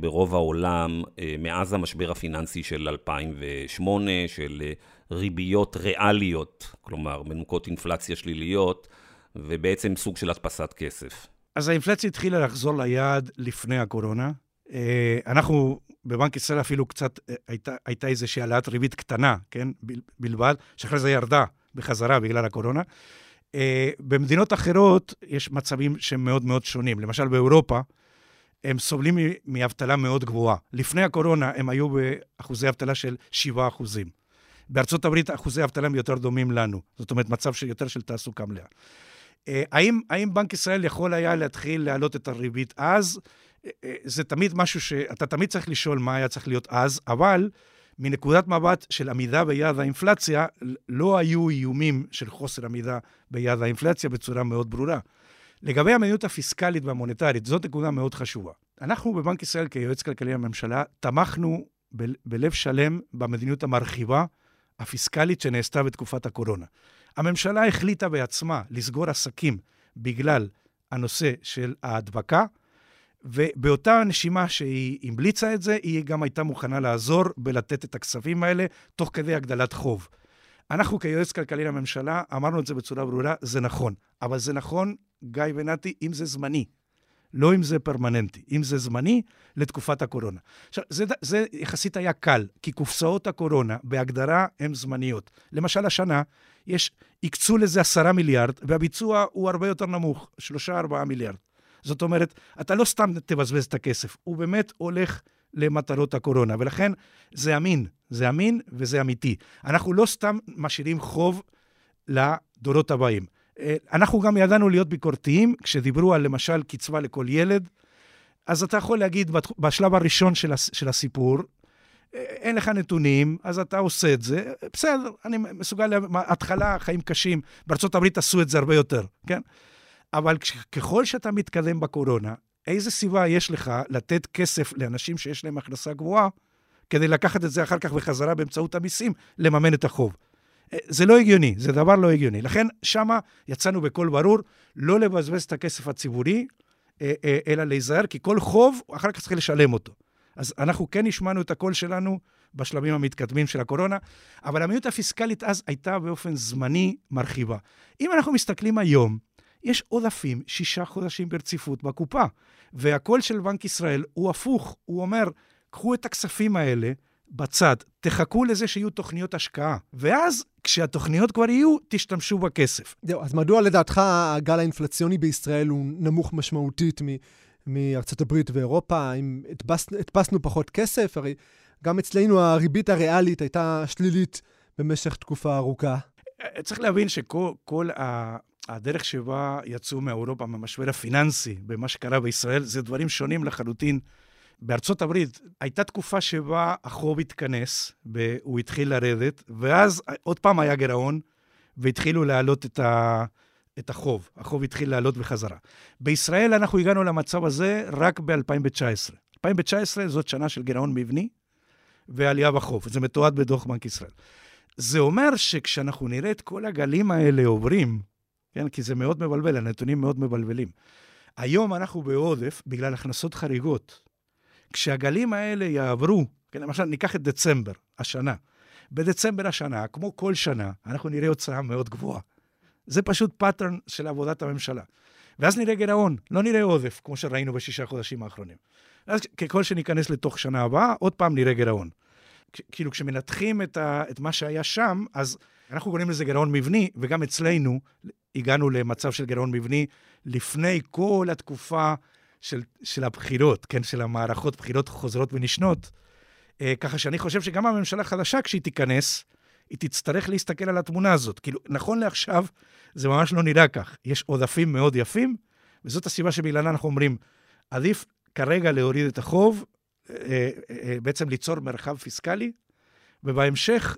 ברוב העולם אה, מאז המשבר הפיננסי של 2008, של אה, ריביות ריאליות, כלומר מנוקות אינפלציה שליליות, ובעצם סוג של הדפסת כסף. אז האינפלציה התחילה לחזור ליעד לפני הקורונה. אנחנו בבנק ישראל אפילו קצת, הייתה, הייתה איזושהי העלאת ריבית קטנה, כן, בלבד, שאחרי זה ירדה בחזרה בגלל הקורונה. במדינות אחרות יש מצבים שהם מאוד מאוד שונים. למשל באירופה, הם סובלים מאבטלה מאוד גבוהה. לפני הקורונה הם היו באחוזי אבטלה של 7 אחוזים. בארצות הברית אחוזי אבטלה הם יותר דומים לנו, זאת אומרת, מצב של יותר של תעסוקה מלאה. אה, האם, האם בנק ישראל יכול היה להתחיל להעלות את הריבית אז? אה, אה, זה תמיד משהו שאתה תמיד צריך לשאול מה היה צריך להיות אז, אבל מנקודת מבט של עמידה ביעד האינפלציה, לא היו איומים של חוסר עמידה ביעד האינפלציה בצורה מאוד ברורה. לגבי המדיניות הפיסקלית והמוניטרית, זאת נקודה מאוד חשובה. אנחנו בבנק ישראל, כיועץ כלכלי לממשלה, תמכנו ב- בלב שלם במדיניות המרחיבה הפיסקלית שנעשתה בתקופת הקורונה. הממשלה החליטה בעצמה לסגור עסקים בגלל הנושא של ההדבקה, ובאותה נשימה שהיא המליצה את זה, היא גם הייתה מוכנה לעזור בלתת את הכספים האלה תוך כדי הגדלת חוב. אנחנו כיועץ כלכלי לממשלה אמרנו את זה בצורה ברורה, זה נכון. אבל זה נכון, גיא ונתי, אם זה זמני. לא אם זה פרמננטי, אם זה זמני לתקופת הקורונה. עכשיו, זה, זה יחסית היה קל, כי קופסאות הקורונה בהגדרה הן זמניות. למשל, השנה יש, הקצו לזה עשרה מיליארד, והביצוע הוא הרבה יותר נמוך, שלושה, ארבעה מיליארד. זאת אומרת, אתה לא סתם תבזבז את הכסף, הוא באמת הולך למטרות הקורונה, ולכן זה אמין, זה אמין וזה אמיתי. אנחנו לא סתם משאירים חוב לדורות הבאים. אה, אנחנו גם ידענו להיות ביקורתיים, כשדיברו על למשל קצבה לכל ילד, אז אתה יכול להגיד בשלב הראשון של, של הסיפור, אה, אין לך נתונים, אז אתה עושה את זה, בסדר, אני מסוגל, התחלה, חיים קשים, בארה"ב עשו את זה הרבה יותר, כן? אבל ככל שאתה מתקדם בקורונה, איזה סיבה יש לך לתת כסף לאנשים שיש להם הכנסה גבוהה, כדי לקחת את זה אחר כך בחזרה באמצעות המיסים, לממן את החוב? אה, זה לא הגיוני, זה דבר לא הגיוני. לכן, שמה יצאנו בקול ברור, לא לבזבז את הכסף הציבורי, אה, אה, אלא להיזהר, כי כל חוב, אחר כך צריך לשלם אותו. אז אנחנו כן השמענו את הקול שלנו בשלבים המתקדמים של הקורונה, אבל המדיניות הפיסקלית אז הייתה באופן זמני מרחיבה. אם אנחנו מסתכלים היום, יש עודפים שישה חודשים ברציפות בקופה. והקול של בנק ישראל הוא הפוך, הוא אומר, קחו את הכספים האלה בצד, תחכו לזה שיהיו תוכניות השקעה, ואז כשהתוכניות כבר יהיו, תשתמשו בכסף. זהו, אז מדוע לדעתך הגל האינפלציוני בישראל הוא נמוך משמעותית מארצות הברית ואירופה? אם הדפס, הדפסנו פחות כסף, הרי גם אצלנו הריבית הריאלית הייתה שלילית במשך תקופה ארוכה. צריך להבין שכל ה... הדרך שבה יצאו מאירופה מהמשבר הפיננסי במה שקרה בישראל, זה דברים שונים לחלוטין. בארצות הברית הייתה תקופה שבה החוב התכנס, והוא התחיל לרדת, ואז עוד פעם היה גירעון, והתחילו להעלות את, ה, את החוב. החוב התחיל לעלות בחזרה. בישראל אנחנו הגענו למצב הזה רק ב-2019. 2019 זאת שנה של גירעון מבני ועלייה בחוב. זה מתועד בדוח בנק ישראל. זה אומר שכשאנחנו נראה את כל הגלים האלה עוברים, כן? כי זה מאוד מבלבל, הנתונים מאוד מבלבלים. היום אנחנו בעודף בגלל הכנסות חריגות. כשהגלים האלה יעברו, כן, למשל, ניקח את דצמבר, השנה. בדצמבר השנה, כמו כל שנה, אנחנו נראה הוצאה מאוד גבוהה. זה פשוט pattern של עבודת הממשלה. ואז נראה גירעון, לא נראה עודף, כמו שראינו בשישה חודשים האחרונים. אז ככל שניכנס לתוך שנה הבאה, עוד פעם נראה גירעון. כאילו, כשמנתחים את, ה, את מה שהיה שם, אז אנחנו קוראים לזה גירעון מבני, וגם אצלנו הגענו למצב של גירעון מבני לפני כל התקופה של, של הבחירות, כן, של המערכות בחירות חוזרות ונשנות. אה, ככה שאני חושב שגם הממשלה החדשה, כשהיא תיכנס, היא תצטרך להסתכל על התמונה הזאת. כאילו, נכון לעכשיו, זה ממש לא נראה כך. יש עודפים מאוד יפים, וזאת הסיבה שבגללה אנחנו אומרים, עדיף כרגע להוריד את החוב, אה, אה, אה בעצם ליצור מרחב פיסקלי, ובהמשך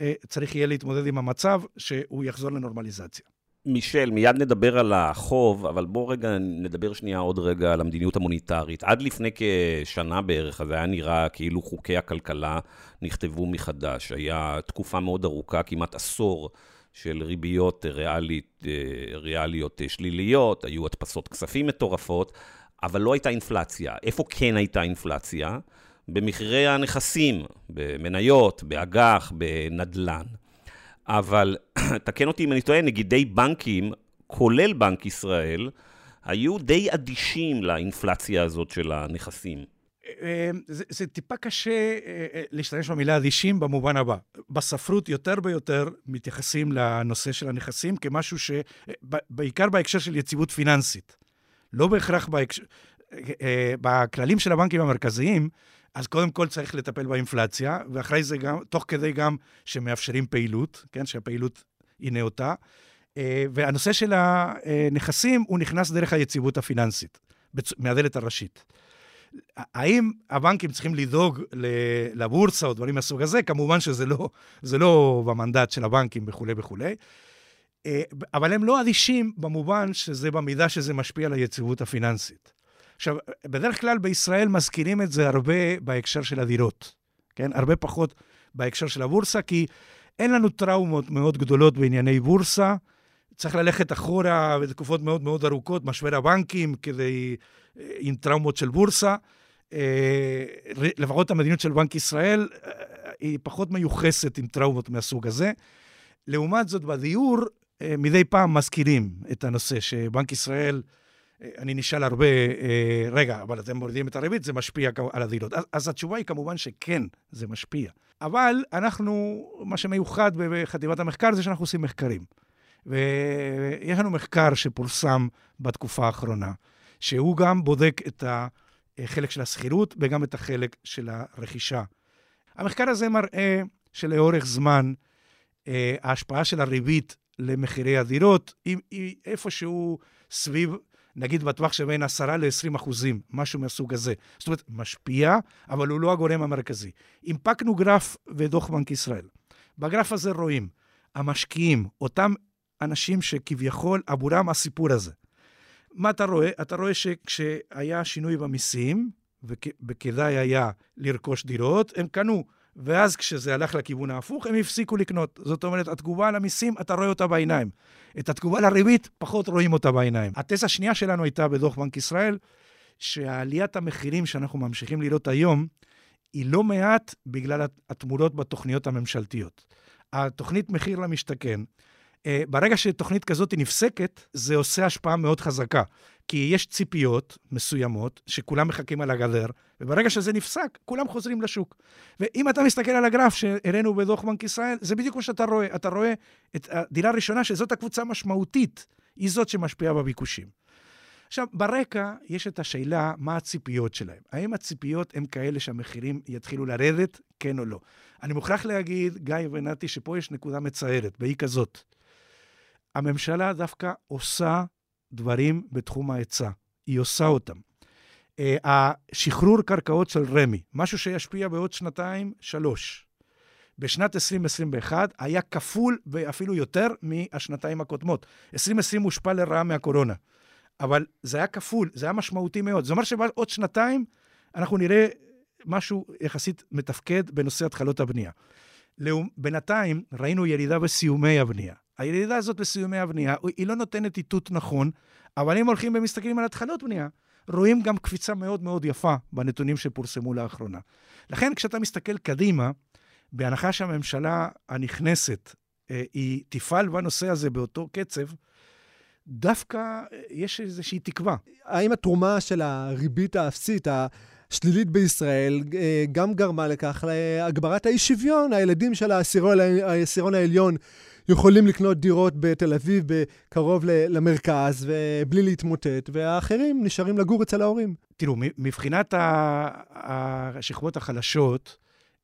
אה, צריך יהיה להתמודד עם המצב שהוא יחזור לנורמליזציה. מישל, מיד נדבר על החוב, אבל בוא רגע נדבר שנייה עוד רגע על המדיניות המוניטרית. עד לפני כשנה בערך, אז היה נראה כאילו חוקי הכלכלה נכתבו מחדש. היה תקופה מאוד ארוכה, כמעט עשור, של ריביות ריאלית, אה, ריאליות שליליות, היו הדפסות כספים מטורפות, אבל לא הייתה אינפלציה. איפה כן הייתה אינפלציה? במחירי הנכסים, במניות, באג"ח, בנדל"ן. אבל תקן אותי אם אני טועה, נגידי בנקים, כולל בנק ישראל, היו די אדישים לאינפלציה הזאת של הנכסים. אה, זה, זה טיפה קשה אה, אה, להשתמש במילה אדישים במובן הבא. בספרות יותר ויותר מתייחסים לנושא של הנכסים כמשהו ש... בעיקר בהקשר של יציבות פיננסית. לא בהכרח בהקשר... בכללים של הבנקים המרכזיים, אז קודם כל צריך לטפל באינפלציה, ואחרי זה גם, תוך כדי גם שמאפשרים פעילות, כן, שהפעילות היא נאותה. אה, והנושא של הנכסים, הוא נכנס דרך היציבות הפיננסית, מהדלת הראשית. האם הבנקים צריכים לדאוג לבורסה או דברים מהסוג הזה? כמובן שזה לא, לא במנדט של הבנקים וכולי וכולי. אה, אבל הם לא אדישים במובן שזה במידה שזה משפיע על היציבות הפיננסית. עכשיו, בדרך כלל בישראל מזכירים את זה הרבה בהקשר של הדירות, כן? הרבה פחות בהקשר של הבורסה, כי אין לנו טראומות מאוד גדולות בענייני בורסה. צריך ללכת אחורה בתקופות מאוד מאוד ארוכות, משבר הבנקים, כדי, אה, עם טראומות של בורסה. אה, לפחות המדיניות של בנק ישראל אה, היא פחות מיוחסת עם טראומות מהסוג הזה. לעומת זאת, בדיור, מדי פעם מזכירים את הנושא שבנק ישראל אני נשאל הרבה, אה, רגע, אבל אתם מורידים את הריבית, זה משפיע על הדירות. אז, התשובה היא כמובן שכן, זה משפיע. אבל אנחנו, מה שמיוחד בחטיבת המחקר זה שאנחנו עושים מחקרים. ויש לנו מחקר שפורסם בתקופה האחרונה, שהוא גם בודק את החלק של השכירות וגם את החלק של הרכישה. המחקר הזה מראה שלאורך זמן אה, ההשפעה של הריבית למחירי הדירות היא איפשהו סביב נגיד בטווח שבין 10 ל-20 אחוזים, משהו מהסוג הזה. זאת אומרת, משפיע, אבל הוא לא הגורם המרכזי. הנפקנו גרף ודוח בנק ישראל. בגרף הזה רואים, המשקיעים, אותם אנשים שכביכול עבורם הסיפור הזה. מה אתה רואה? אתה רואה שכשהיה שינוי במיסים, וכדאי היה לרכוש דירות, הם קנו. ואז כשזה הלך לכיוון ההפוך, הם הפסיקו לקנות. זאת אומרת, התגובה על המיסים, אתה רואה אותה בעיניים. את התגובה לריבית, פחות רואים אותה בעיניים. התזה השנייה שלנו הייתה בדוח בנק ישראל, שעליית המחירים שאנחנו ממשיכים לראות היום, היא לא מעט בגלל התמורות בתוכניות הממשלתיות. התוכנית מחיר למשתכן, אה, ברגע שתוכנית כזאת נפסקת, זה עושה השפעה מאוד חזקה. כי יש ציפיות מסוימות שכולם מחכים על הגדר, וברגע שזה נפסק, כולם חוזרים לשוק. ואם אתה מסתכל על הגרף שהראינו בדוח בנק ישראל, זה בדיוק מה שאתה רואה. אתה רואה את הדירה הראשונה, שזאת הקבוצה המשמעותית, היא זאת שמשפיעה בביקושים. עכשיו, ברקע יש את השאלה מה הציפיות שלהם. האם הציפיות הן כאלה שהמחירים יתחילו לרדת, כן או לא? אני מוכרח להגיד, גיא ונתי, שפה יש נקודה מצערת, והיא כזאת. הממשלה דווקא עושה דברים בתחום ההיצע. היא עושה אותם. Uh, השחרור קרקעות של רמ"י, משהו שישפיע בעוד שנתיים, שלוש. בשנת 2021 היה כפול ואפילו יותר מהשנתיים הקודמות. 2020 הושפע לרעה מהקורונה, אבל זה היה כפול, זה היה משמעותי מאוד. זאת אומרת שבעוד שנתיים אנחנו נראה משהו יחסית מתפקד בנושא התחלות הבנייה. בינתיים ראינו ירידה בסיומי הבנייה. הירידה הזאת בסיומי הבנייה, היא לא נותנת איתות נכון, אבל אם הולכים ומסתכלים על התחלות בנייה, רואים גם קפיצה מאוד מאוד יפה בנתונים שפורסמו לאחרונה. לכן, כשאתה מסתכל קדימה, בהנחה שהממשלה הנכנסת, אה, היא תפעל בנושא הזה באותו קצב, דווקא אה, יש איזושהי תקווה. האם התרומה של הריבית האפסית, השלילית בישראל, אה, גם גרמה לכך להגברת האי-שוויון? הילדים של העשירון העליון יכולים לקנות דירות בתל אביב, קרוב למרכז, ובלי להתמוטט, והאחרים נשארים לגור אצל ההורים. תראו, מבחינת השכבות החלשות,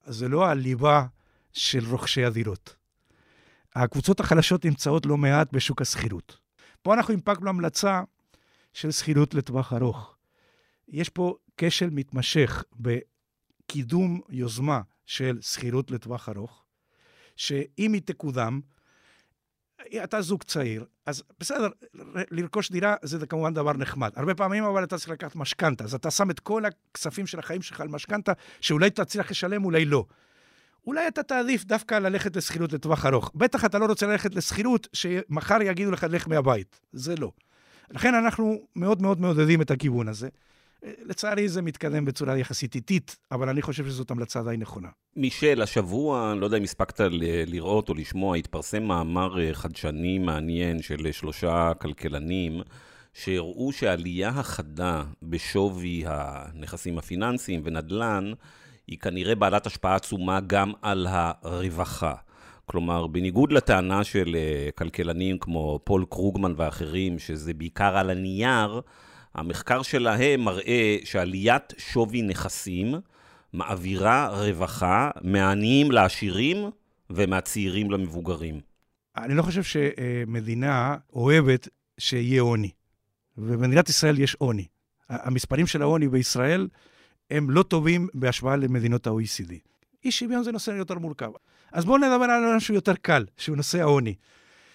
זה לא הליבה של רוכשי הדירות. הקבוצות החלשות נמצאות לא מעט בשוק השכירות. פה אנחנו הנפקנו המלצה של שכירות לטווח ארוך. יש פה כשל מתמשך בקידום יוזמה של שכירות לטווח ארוך, שאם היא תקודם, אתה זוג צעיר, אז בסדר, לרכוש דירה זה כמובן דבר נחמד. הרבה פעמים אבל אתה צריך לקחת משכנתה, אז אתה שם את כל הכספים של החיים שלך על משכנתה, שאולי תצליח לשלם, אולי לא. אולי אתה תעדיף דווקא ללכת לשכירות לטווח ארוך. בטח אתה לא רוצה ללכת לשכירות שמחר יגידו לך, לך מהבית. זה לא. לכן אנחנו מאוד מאוד מעודדים את הכיוון הזה. לצערי זה מתקדם בצורה יחסית איטית, אבל אני חושב שזאת המלצה די נכונה. מישל, השבוע, לא יודע אם הספקת לראות או לשמוע, התפרסם מאמר אה, חדשני מעניין של שלושה כלכלנים, שהראו שהעלייה החדה בשווי הנכסים הפיננסיים ונדל"ן, היא כנראה בעלת השפעה עצומה גם על הרווחה. כלומר, בניגוד לטענה של אה, כלכלנים כמו פול קרוגמן ואחרים, שזה בעיקר על הנייר, המחקר שלהם מראה שעליית שווי נכסים מעבירה רווחה מהעניים לעשירים ומהצעירים למבוגרים. אני לא חושב שמדינה אוהבת שיהיה עוני. ובמדינת ישראל יש עוני. המספרים של העוני בישראל הם לא טובים בהשוואה למדינות ה-OECD. אי שוויון זה נושא יותר מורכב. אז בואו נדבר על משהו יותר קל, שהוא נושא העוני.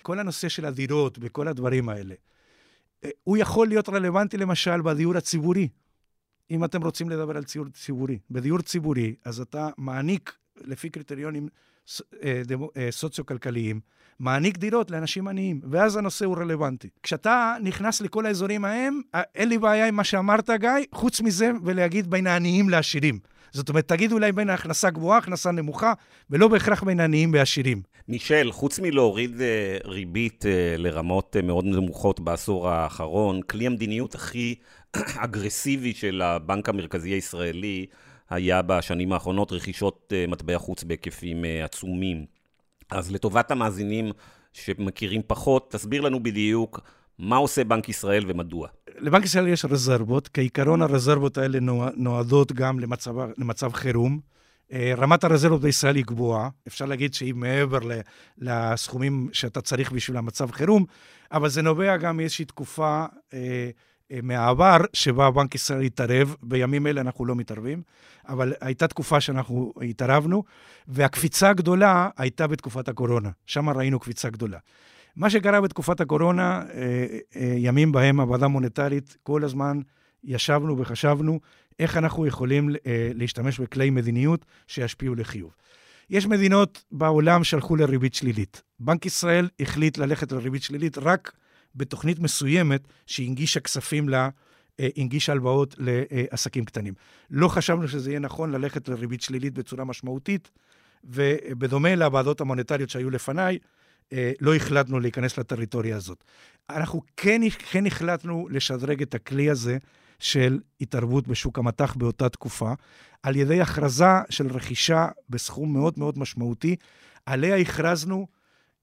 כל הנושא של הדירות וכל הדברים האלה. הוא יכול להיות רלוונטי למשל בדיור הציבורי, אם אתם רוצים לדבר על ציור ציבורי. בדיור ציבורי, אז אתה מעניק, לפי קריטריונים אה, אה, סוציו-כלכליים, מעניק דירות לאנשים עניים, ואז הנושא הוא רלוונטי. כשאתה נכנס לכל האזורים ההם, אה, אין לי בעיה עם מה שאמרת, גיא, חוץ מזה ולהגיד בין העניים לעשירים. זאת אומרת, תגיד אולי בין ההכנסה גבוהה, הכנסה נמוכה, ולא בהכרח בין עניים ועשירים. מישל, חוץ מלהוריד uh, ריבית uh, לרמות uh, מאוד נמוכות בעשור האחרון, כלי המדיניות הכי אגרסיבי של הבנק המרכזי הישראלי היה בשנים האחרונות רכישות מטבע חוץ בהיקפים עצומים. אז לטובת המאזינים שמכירים פחות, תסביר לנו בדיוק מה עושה בנק ישראל ומדוע. לבנק ישראל יש רזרבות, כעיקרון הרזרבות האלה נועדות גם למצב, למצב חירום. אה, רמת הרזרבות בישראל היא גבוהה, אפשר להגיד שהיא מעבר לסכומים שאתה צריך בשביל המצב חירום, אבל זה נובע גם מאיזושהי תקופה אה, אה, מהעבר שבה בנק ישראל התערב, בימים אלה אנחנו לא מתערבים, אבל הייתה תקופה שאנחנו התערבנו, והקפיצה הגדולה הייתה בתקופת הקורונה, שם ראינו קפיצה גדולה. מה שקרה בתקופת הקורונה, אה, אה, ימים בהם הוועדה המוניטרית, כל הזמן ישבנו וחשבנו איך אנחנו יכולים אה, להשתמש בכלי מדיניות שישפיעו לחיוב. יש מדינות בעולם שהלכו לריבית שלילית. בנק ישראל החליט ללכת לריבית שלילית רק בתוכנית מסוימת שהנגישה כספים לה, הנגישה הלוואות לעסקים קטנים. לא חשבנו שזה יהיה נכון ללכת לריבית שלילית בצורה משמעותית, ובדומה לוועדות המוניטריות שהיו לפניי, לא החלטנו להיכנס לטריטוריה הזאת. אנחנו כן, כן החלטנו לשדרג את הכלי הזה של התערבות בשוק המטח באותה תקופה, על ידי הכרזה של רכישה בסכום מאוד מאוד משמעותי. עליה הכרזנו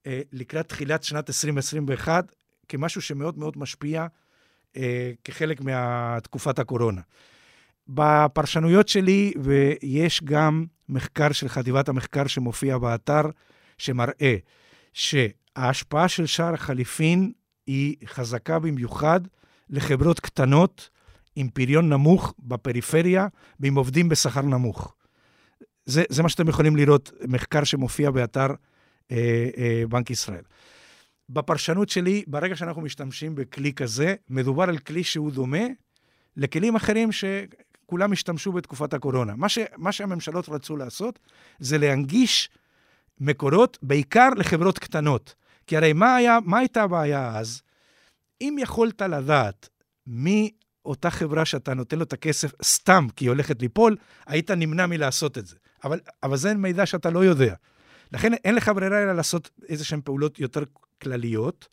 אה, לקראת תחילת שנת 2021 כמשהו שמאוד מאוד משפיע אה, כחלק מתקופת הקורונה. בפרשנויות שלי, ויש גם מחקר של חטיבת המחקר שמופיע באתר, שמראה שההשפעה של שער החליפין היא חזקה במיוחד לחברות קטנות עם פריון נמוך בפריפריה ועם עובדים בשכר נמוך. זה, זה מה שאתם יכולים לראות, מחקר שמופיע באתר אה, אה, בנק ישראל. בפרשנות שלי, ברגע שאנחנו משתמשים בכלי כזה, מדובר על כלי שהוא דומה לכלים אחרים שכולם השתמשו בתקופת הקורונה. מה, ש, מה שהממשלות רצו לעשות זה להנגיש מקורות, בעיקר לחברות קטנות. כי הרי מה, היה, מה הייתה הבעיה אז? אם יכולת לדעת מי אותה חברה שאתה נותן לו את הכסף סתם כי היא הולכת ליפול, היית נמנע מלעשות את זה. אבל, אבל זה מידע שאתה לא יודע. לכן אין לך ברירה אלא לעשות איזה שהן פעולות יותר כלליות,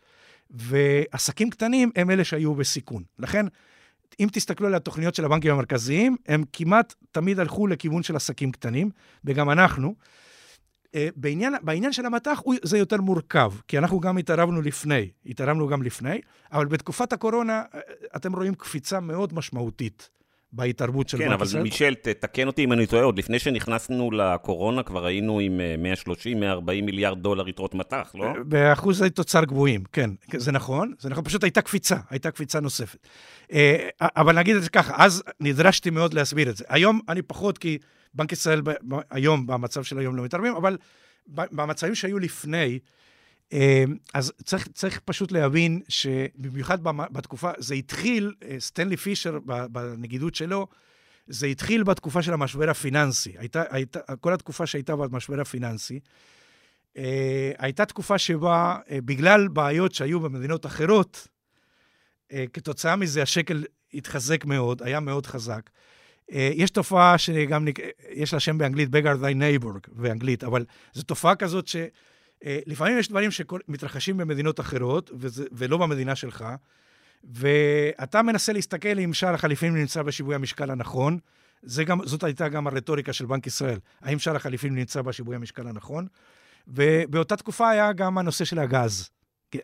ועסקים קטנים הם אלה שהיו בסיכון. לכן, אם תסתכלו על התוכניות של הבנקים המרכזיים, הם כמעט תמיד הלכו לכיוון של עסקים קטנים, וגם אנחנו. אה, בעניין, בעניין של המטח זה יותר מורכב, כי אנחנו גם התערבנו לפני, התערבנו גם לפני, אבל בתקופת הקורונה אה, אתם רואים קפיצה מאוד משמעותית בהתערבות של כן, בנק ישראל. כן, אבל מישל, תקן אותי אם אני טועה, עוד לפני שנכנסנו לקורונה כבר היינו עם 130-140 אה, מיליארד דולר יתרות מטח, לא? באחוזי תוצר גבוהים, כן, זה נכון, זה נכון, פשוט הייתה קפיצה, הייתה קפיצה נוספת. אבל נגיד את זה ככה, אז נדרשתי מאוד להסביר את זה. היום אני פחות, כי בנק ישראל היום, במצב של היום לא מתערבים, אבל במצבים שהיו לפני, אה, אז צריך, צריך פשוט להבין שבמיוחד בתקופה, זה התחיל, אה, סטנלי פישר בנגידות שלו, זה התחיל בתקופה של המשבר הפיננסי. הייתה, הייתה, כל התקופה שהייתה במשבר הפיננסי, אה, הייתה תקופה שבה, בגלל בעיות שהיו במדינות אחרות, כתוצאה מזה השקל התחזק מאוד, היה מאוד חזק. אה, יש תופעה שגם, יש לה שם באנגלית, בגר thy neighbor באנגלית, אבל זו תופעה כזאת שלפעמים יש דברים שמתרחשים במדינות אחרות, וזה, ולא במדינה שלך, ואתה מנסה להסתכל אם שער החליפין נמצא בשיווי המשקל הנכון. גם, זאת הייתה גם הרטוריקה של בנק ישראל, האם שער החליפין נמצא בשיווי המשקל הנכון. ובאותה תקופה היה גם הנושא של הגז.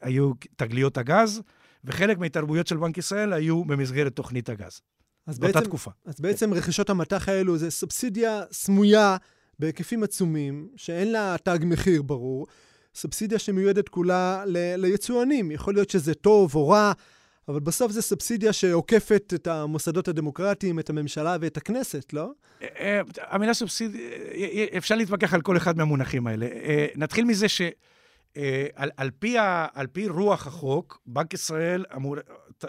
היו תגליות הגז, וחלק מהתערבויות של בנק ישראל היו במסגרת תוכנית הגז. אז באותה בעצם, תקופה. אז בעצם רכישות המטח האלו זה סובסידיה סמויה בהיקפים עצומים, שאין לה תג מחיר ברור, סובסידיה שמיועדת כולה ל- ליצואנים. יכול להיות שזה טוב או רע, אבל בסוף זו סובסידיה שעוקפת את המוסדות הדמוקרטיים, את הממשלה ואת הכנסת, לא? אה, אה, המילה סובסידיה, אה, אפשר להתווכח על כל אחד מהמונחים האלה. נתחיל מזה ש... על, על, פי ה, על פי רוח החוק, בנק ישראל אמור,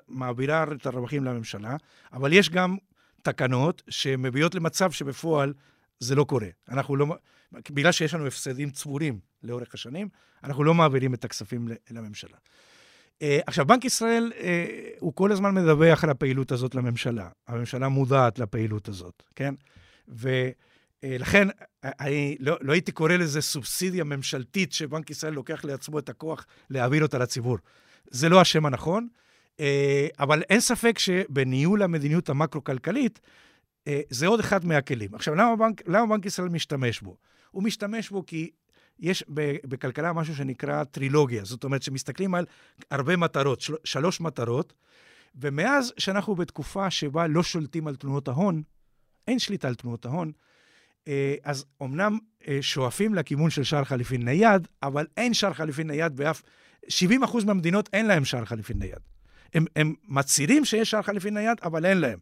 מעבירה את הרווחים לממשלה, אבל יש גם תקנות שמביאות למצב שבפועל זה לא קורה. אנחנו לא... בגלל שיש לנו הפסדים צבורים לאורך השנים, אנחנו לא מעבירים את הכספים לממשלה. אה, עכשיו, בנק ישראל, אה, הוא כל הזמן מדווח על הפעילות הזאת לממשלה. הממשלה מודעת לפעילות הזאת, כן? ולכן, אה, אני לא, לא הייתי קורא לזה סובסידיה ממשלתית שבנק ישראל לוקח לעצמו את הכוח להעביר אותה לציבור. זה לא השם הנכון. אבל אין ספק שבניהול המדיניות המקרו-כלכלית, זה עוד אחד מהכלים. עכשיו, למה בנק, למה בנק ישראל משתמש בו? הוא משתמש בו כי יש בכלכלה משהו שנקרא טרילוגיה, זאת אומרת שמסתכלים על הרבה מטרות, של, שלוש מטרות, ומאז שאנחנו בתקופה שבה לא שולטים על תנועות ההון, אין שליטה על תנועות ההון, אה, אז אמנם שואפים לכיוון של שער חליפין נייד, אבל אין שער חליפין נייד באף... 70% מהמדינות אין להם שער חליפין נייד. הם, הם מצהירים שיש שער חליפין נייד, אבל אין להם.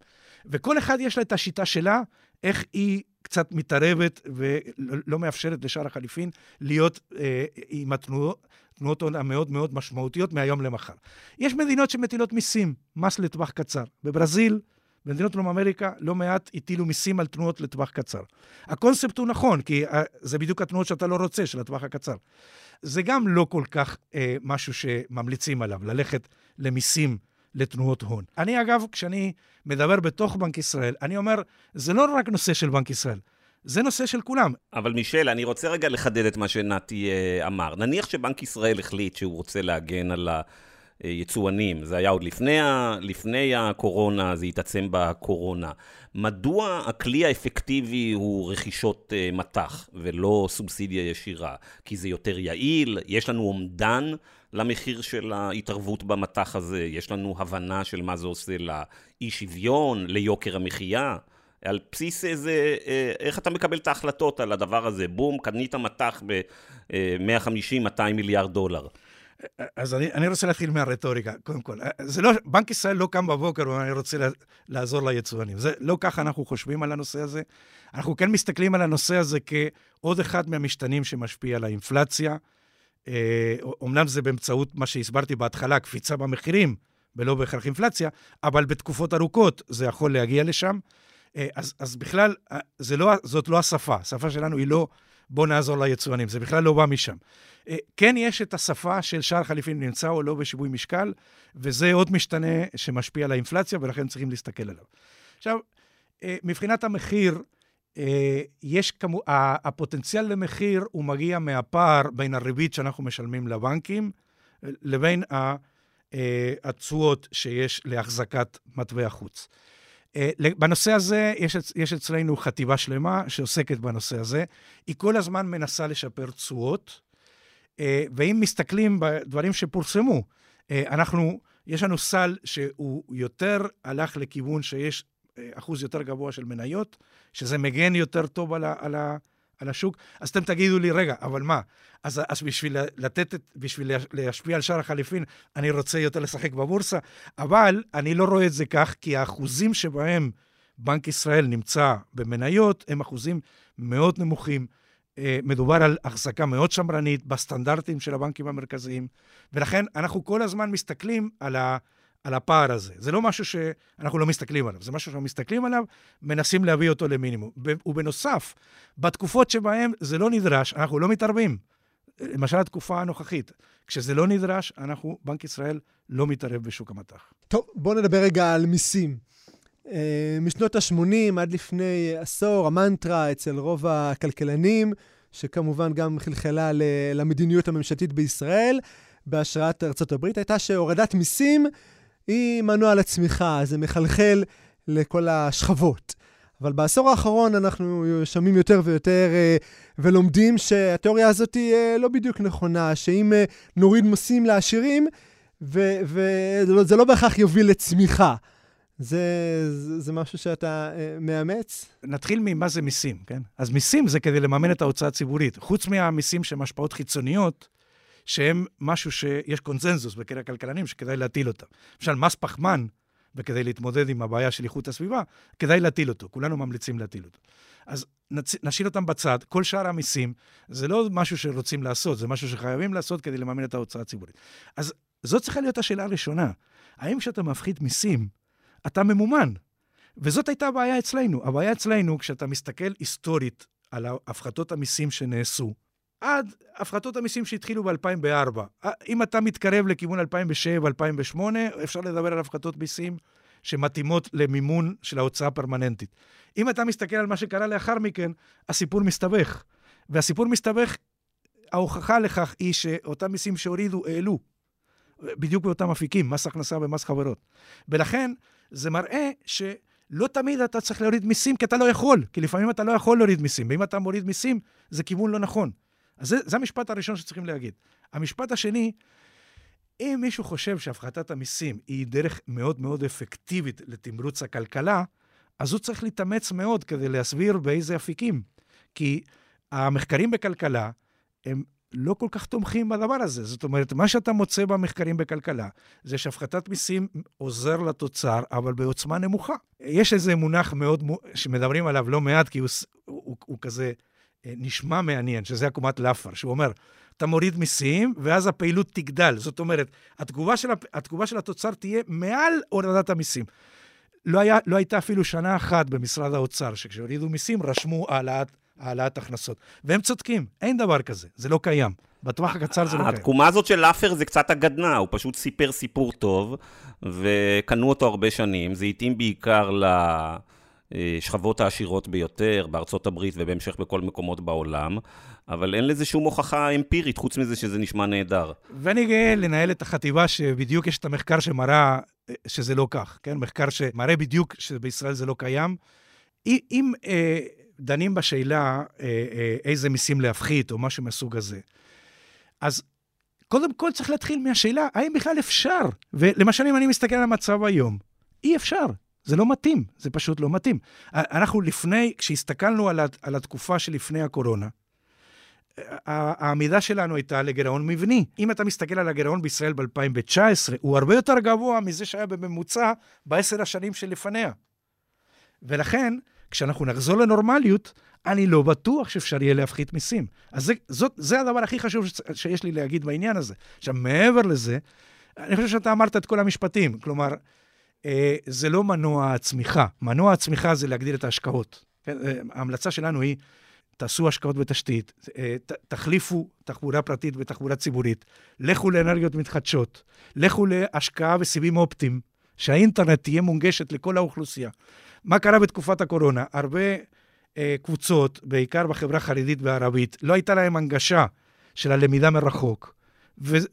וכל אחד יש לה את השיטה שלה, איך היא קצת מתערבת ולא מאפשרת לשער החליפין להיות אה, עם התנועות, תנועות הון המאוד מאוד משמעותיות מהיום למחר. יש מדינות שמטילות מיסים, מס לטווח קצר. בברזיל, במדינות דרום אמריקה, לא מעט הטילו מיסים על תנועות לטווח קצר. הקונספט הוא נכון, כי אה, זה בדיוק התנועות שאתה לא רוצה, של הטווח הקצר. זה גם לא כל כך אה, משהו שממליצים עליו, ללכת למיסים לתנועות הון. אני, אגב, כשאני מדבר בתוך בנק ישראל, אני אומר, זה לא רק נושא של בנק ישראל, זה נושא של כולם. אבל מישל, אני רוצה רגע לחדד את מה שנתי אה, אמר. נניח שבנק ישראל החליט שהוא רוצה להגן על היצואנים, זה היה עוד לפני, ה... לפני הקורונה, זה התעצם בקורונה. מדוע הכלי האפקטיבי הוא רכישות אה, מטח ולא סובסידיה ישירה? כי זה יותר יעיל, יש לנו אומדן למחיר של ההתערבות במטח הזה, יש לנו הבנה של מה זה עושה לאי שוויון, ליוקר המחיה. על בסיס איזה, אה, איך אתה מקבל את ההחלטות על הדבר הזה? בום, קנית מטח ב-150-200 מיליארד דולר. אז אני, אני רוצה להתחיל מהרטוריקה, קודם כל. זה לא, בנק ישראל לא קם בבוקר ואומר, אני רוצה לעזור ליצואנים. זה לא ככה אנחנו חושבים על הנושא הזה. אנחנו כן מסתכלים על הנושא הזה כעוד אחד מהמשתנים שמשפיע על האינפלציה. אומנם זה באמצעות מה שהסברתי בהתחלה, קפיצה במחירים, ולא בהכרח אינפלציה, אבל בתקופות ארוכות זה יכול להגיע לשם. אה, אז, אז בכלל, אה, לא, זאת לא השפה. השפה שלנו היא לא בוא נעזור ליצואנים, זה בכלל לא בא משם. אה, כן יש את השפה של שער חליפין נמצא או לא בשיווי משקל, וזה עוד משתנה שמשפיע על האינפלציה, ולכן צריכים להסתכל עליו. עכשיו, מבחינת המחיר, יש כמו, הפוטנציאל למחיר הוא מגיע מהפער בין הריבית שאנחנו משלמים לבנקים לבין התשואות שיש להחזקת מטבע חוץ. אה, בנושא הזה יש, יש אצלנו חטיבה שלמה שעוסקת בנושא הזה. היא כל הזמן מנסה לשפר תשואות, אה, ואם מסתכלים בדברים שפורסמו, אה, אנחנו, יש לנו סל שהוא יותר הלך לכיוון שיש אחוז יותר גבוה של מניות, שזה מגן יותר טוב על, ה, על, ה, על השוק. אז אתם תגידו לי, רגע, אבל מה? אז, אז בשביל לתת, בשביל להשפיע על שער החליפין, אני רוצה יותר לשחק בבורסה, אבל אני לא רואה את זה כך, כי האחוזים שבהם בנק ישראל נמצא במניות הם אחוזים מאוד נמוכים. אה, מדובר על החזקה מאוד שמרנית בסטנדרטים של הבנקים המרכזיים, ולכן אנחנו כל הזמן מסתכלים על ה... על הפער הזה. זה לא משהו שאנחנו לא מסתכלים עליו, זה משהו שאנחנו מסתכלים עליו, מנסים להביא אותו למינימום. ובנוסף, בתקופות שבהן זה לא נדרש, אנחנו לא מתערבים. למשל התקופה הנוכחית, כשזה לא נדרש, אנחנו, בנק ישראל, לא מתערב בשוק המטח. טוב, בואו נדבר רגע על מיסים. אה, משנות ה-80 עד לפני עשור, המנטרה אצל רוב הכלכלנים, שכמובן גם חלחלה למדיניות הממשלתית בישראל, בהשראת ארצות הברית, הייתה שהורדת מיסים היא מנוע לצמיחה, זה מחלחל לכל השכבות. אבל בעשור האחרון אנחנו שומעים יותר ויותר אה, ולומדים שהתיאוריה הזאת היא אה, לא בדיוק נכונה, שאם אה, נוריד מיסים לעשירים, וזה לא בהכרח יוביל לצמיחה. זה, זה, זה משהו שאתה אה, מאמץ? נתחיל ממה זה מיסים, כן? אז מיסים זה כדי לממן את ההוצאה הציבורית. חוץ מהמיסים שהם השפעות חיצוניות, שהם משהו שיש קונצנזוס בקרב הכלכלנים שכדאי להטיל אותם. למשל, מס פחמן, וכדי להתמודד עם הבעיה של איכות הסביבה, כדאי להטיל אותו, כולנו ממליצים להטיל אותו. אז נצ... נשאיר אותם בצד, כל שאר המיסים זה לא משהו שרוצים לעשות, זה משהו שחייבים לעשות כדי לממן את ההוצאה הציבורית. אז זאת צריכה להיות השאלה הראשונה. האם כשאתה מפחית מיסים, אתה ממומן? וזאת הייתה הבעיה אצלנו. הבעיה אצלנו, כשאתה מסתכל היסטורית על הפחתות המיסים שנעשו, עד הפחתות המיסים שהתחילו ב-2004. אם אתה מתקרב לכיוון 2007-2008, אפשר לדבר על הפחתות מיסים שמתאימות למימון של ההוצאה הפרמננטית. אם אתה מסתכל על מה שקרה לאחר מכן, הסיפור מסתבך. והסיפור מסתבך, ההוכחה לכך היא שאותם מיסים שהורידו, העלו. בדיוק באותם אפיקים, מס הכנסה ומס חברות. ולכן, זה מראה ש... לא תמיד אתה צריך להוריד מיסים, כי אתה לא יכול, כי לפעמים אתה לא יכול להוריד מיסים, ואם אתה מוריד מיסים, זה כיוון לא נכון. אז זה, זה המשפט הראשון שצריכים להגיד. המשפט השני, אם מישהו חושב שהפחתת המיסים היא דרך מאוד מאוד אפקטיבית לתמרוץ הכלכלה, אז הוא צריך להתאמץ מאוד כדי להסביר באיזה אפיקים. כי המחקרים בכלכלה הם לא כל כך תומכים בדבר הזה. זאת אומרת, מה שאתה מוצא במחקרים בכלכלה, זה שהפחתת מיסים עוזר לתוצר, אבל בעוצמה נמוכה. יש איזה מונח מאוד, שמדברים עליו לא מעט, כי הוא, הוא, הוא, הוא כזה נשמע מעניין, שזה עקומת לאפר, שהוא אומר, אתה מוריד מיסים, ואז הפעילות תגדל. זאת אומרת, התגובה של, התגובה של התוצר תהיה מעל הורדת המיסים. לא, היה, לא הייתה אפילו שנה אחת במשרד האוצר, שכשהורידו מיסים רשמו העלאת, העלאת הכנסות. והם צודקים, אין דבר כזה, זה לא קיים. בטווח הקצר זה לא קיים. התקומה הזאת של לאפר זה קצת הגדנה, הוא פשוט סיפר סיפור טוב, וקנו אותו הרבה שנים, זה התאים בעיקר ל... השכבות העשירות ביותר, בארצות הברית ובהמשך בכל מקומות בעולם, אבל אין לזה שום הוכחה אמפירית, חוץ מזה שזה נשמע נהדר. ואני גאה לנהל את החטיבה שבדיוק יש את המחקר שמראה אה, שזה לא כך, כן? מחקר שמראה בדיוק שבישראל זה לא קיים. אם אה, דנים בשאלה אה, אה, איזה מיסים להפחית או משהו מהסוג הזה, אז קודם כל צריך להתחיל מהשאלה, האם בכלל אפשר? ולמשל, אם אני מסתכל על המצב היום, אי אפשר. זה לא מתאים, זה פשוט לא מתאים. אנחנו לפני, כשהסתכלנו על, על התקופה שלפני הקורונה, העמידה שלנו הייתה לגירעון מבני. אם אתה מסתכל על הגירעון בישראל ב-2019, הוא הרבה יותר גבוה מזה שהיה בממוצע בעשר השנים שלפניה. ולכן, כשאנחנו נחזור לנורמליות, אני לא בטוח שאפשר יהיה להפחית מיסים. אז זה, זאת, זה הדבר הכי חשוב שיש לי להגיד בעניין הזה. עכשיו, מעבר לזה, אני חושב שאתה אמרת את כל המשפטים. כלומר, אה, זה לא מנוע הצמיחה. מנוע הצמיחה זה להגדיל את ההשקעות. כן? אה, ההמלצה שלנו היא, תעשו השקעות בתשתית, אה, ת, תחליפו תחבורה פרטית בתחבורה ציבורית, לכו לאנרגיות מתחדשות, לכו להשקעה בסיבים אופטיים, שהאינטרנט תהיה מונגשת לכל האוכלוסייה. מה קרה בתקופת הקורונה? הרבה אה, קבוצות, בעיקר בחברה החרדית והערבית, לא הייתה להם הנגשה של הלמידה מרחוק.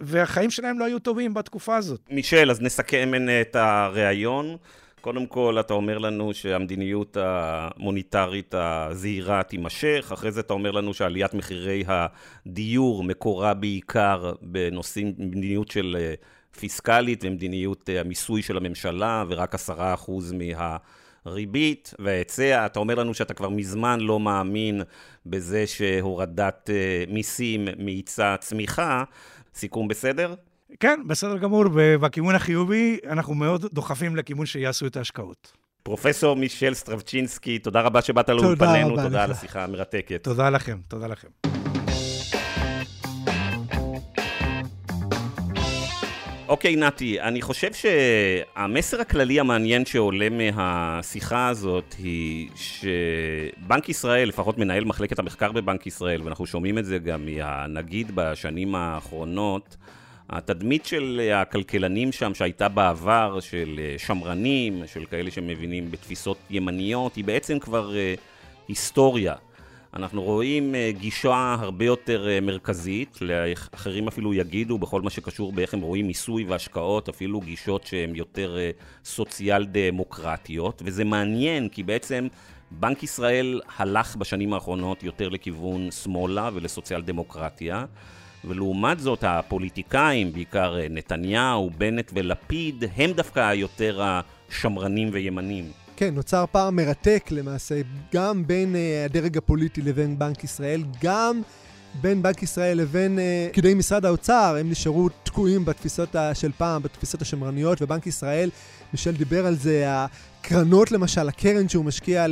והחיים שלהם לא היו טובים בתקופה הזאת. מישל, אז נסכם את הריאיון. קודם כל, אתה אומר לנו שהמדיניות המוניטרית הזהירה תימשך, אחרי זה אתה אומר לנו שעליית מחירי הדיור מקורה בעיקר בנושאים, מדיניות של אה, פיסקלית ומדיניות אה, המיסוי של הממשלה, ורק עשרה אחוז מה... ריבית והיצע, אתה אומר לנו שאתה כבר מזמן לא מאמין בזה שהורדת אה, מיסים מאיצה צמיחה. סיכום בסדר? כן, בסדר גמור, ובכיוון החיובי אנחנו מאוד דוחפים לכיוון שיעשו את ההשקעות. פרופסור מישל סטרבצ'ינסקי, תודה רבה שבאת לאולפנינו, תודה, תודה על השיחה המרתקת. תודה לכם, תודה לכם. אוקיי, נתי, אני חושב שהמסר הכללי המעניין שעולה מהשיחה הזאת היא שבנק ישראל, לפחות מנהל מחלקת המחקר בבנק ישראל, ואנחנו שומעים את זה גם מהנגיד בשנים האחרונות, התדמית של הכלכלנים שם שהייתה בעבר, של שמרנים, של כאלה שמבינים בתפיסות ימניות, היא בעצם כבר אה, היסטוריה. אנחנו רואים אה, גישה הרבה יותר אה, מרכזית, לאחרים אפילו יגידו בכל מה שקשור באיך הם רואים מיסוי והשקעות, אפילו גישות שהן יותר אה, סוציאל דמוקרטיות, וזה מעניין כי בעצם בנק ישראל הלך בשנים האחרונות יותר לכיוון שמאלה ולסוציאל דמוקרטיה. ולעומת זאת הפוליטיקאים, בעיקר נתניהו, בנט ולפיד, הם דווקא היותר השמרנים וימנים. כן, נוצר פער מרתק למעשה, גם בין uh, הדרג הפוליטי לבין בנק ישראל, גם בין בנק ישראל לבין uh, פקידי משרד האוצר, הם נשארו תקועים בתפיסות של פעם, בתפיסות השמרניות, ובנק ישראל, מישל דיבר על זה, הקרנות למשל, הקרן שהוא משקיע,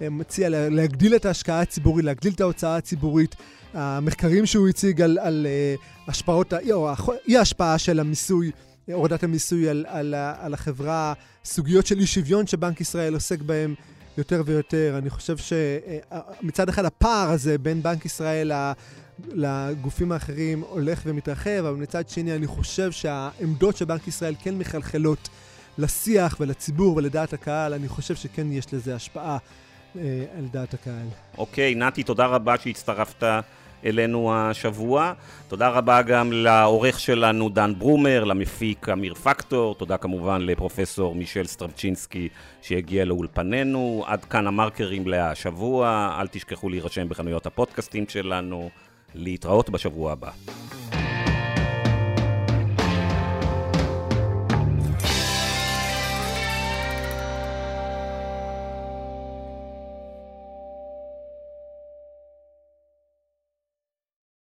מציע להגדיל את ההשקעה הציבורית, להגדיל את ההוצאה הציבורית. המחקרים שהוא הציג על, על uh, השפעות, או אי ההשפעה של המיסוי הורדת המיסוי על, על, על החברה, סוגיות של אי שוויון שבנק ישראל עוסק בהן יותר ויותר. אני חושב שמצד אחד הפער הזה בין בנק ישראל לגופים האחרים הולך ומתרחב, אבל מצד שני אני חושב שהעמדות של בנק ישראל כן מחלחלות לשיח ולציבור ולדעת הקהל, אני חושב שכן יש לזה השפעה אה, על דעת הקהל. אוקיי, נתי, תודה רבה שהצטרפת. אלינו השבוע. תודה רבה גם לעורך שלנו דן ברומר, למפיק אמיר פקטור, תודה כמובן לפרופסור מישל סטרבצ'ינסקי שהגיע לאולפנינו. עד כאן המרקרים להשבוע, אל תשכחו להירשם בחנויות הפודקאסטים שלנו. להתראות בשבוע הבא.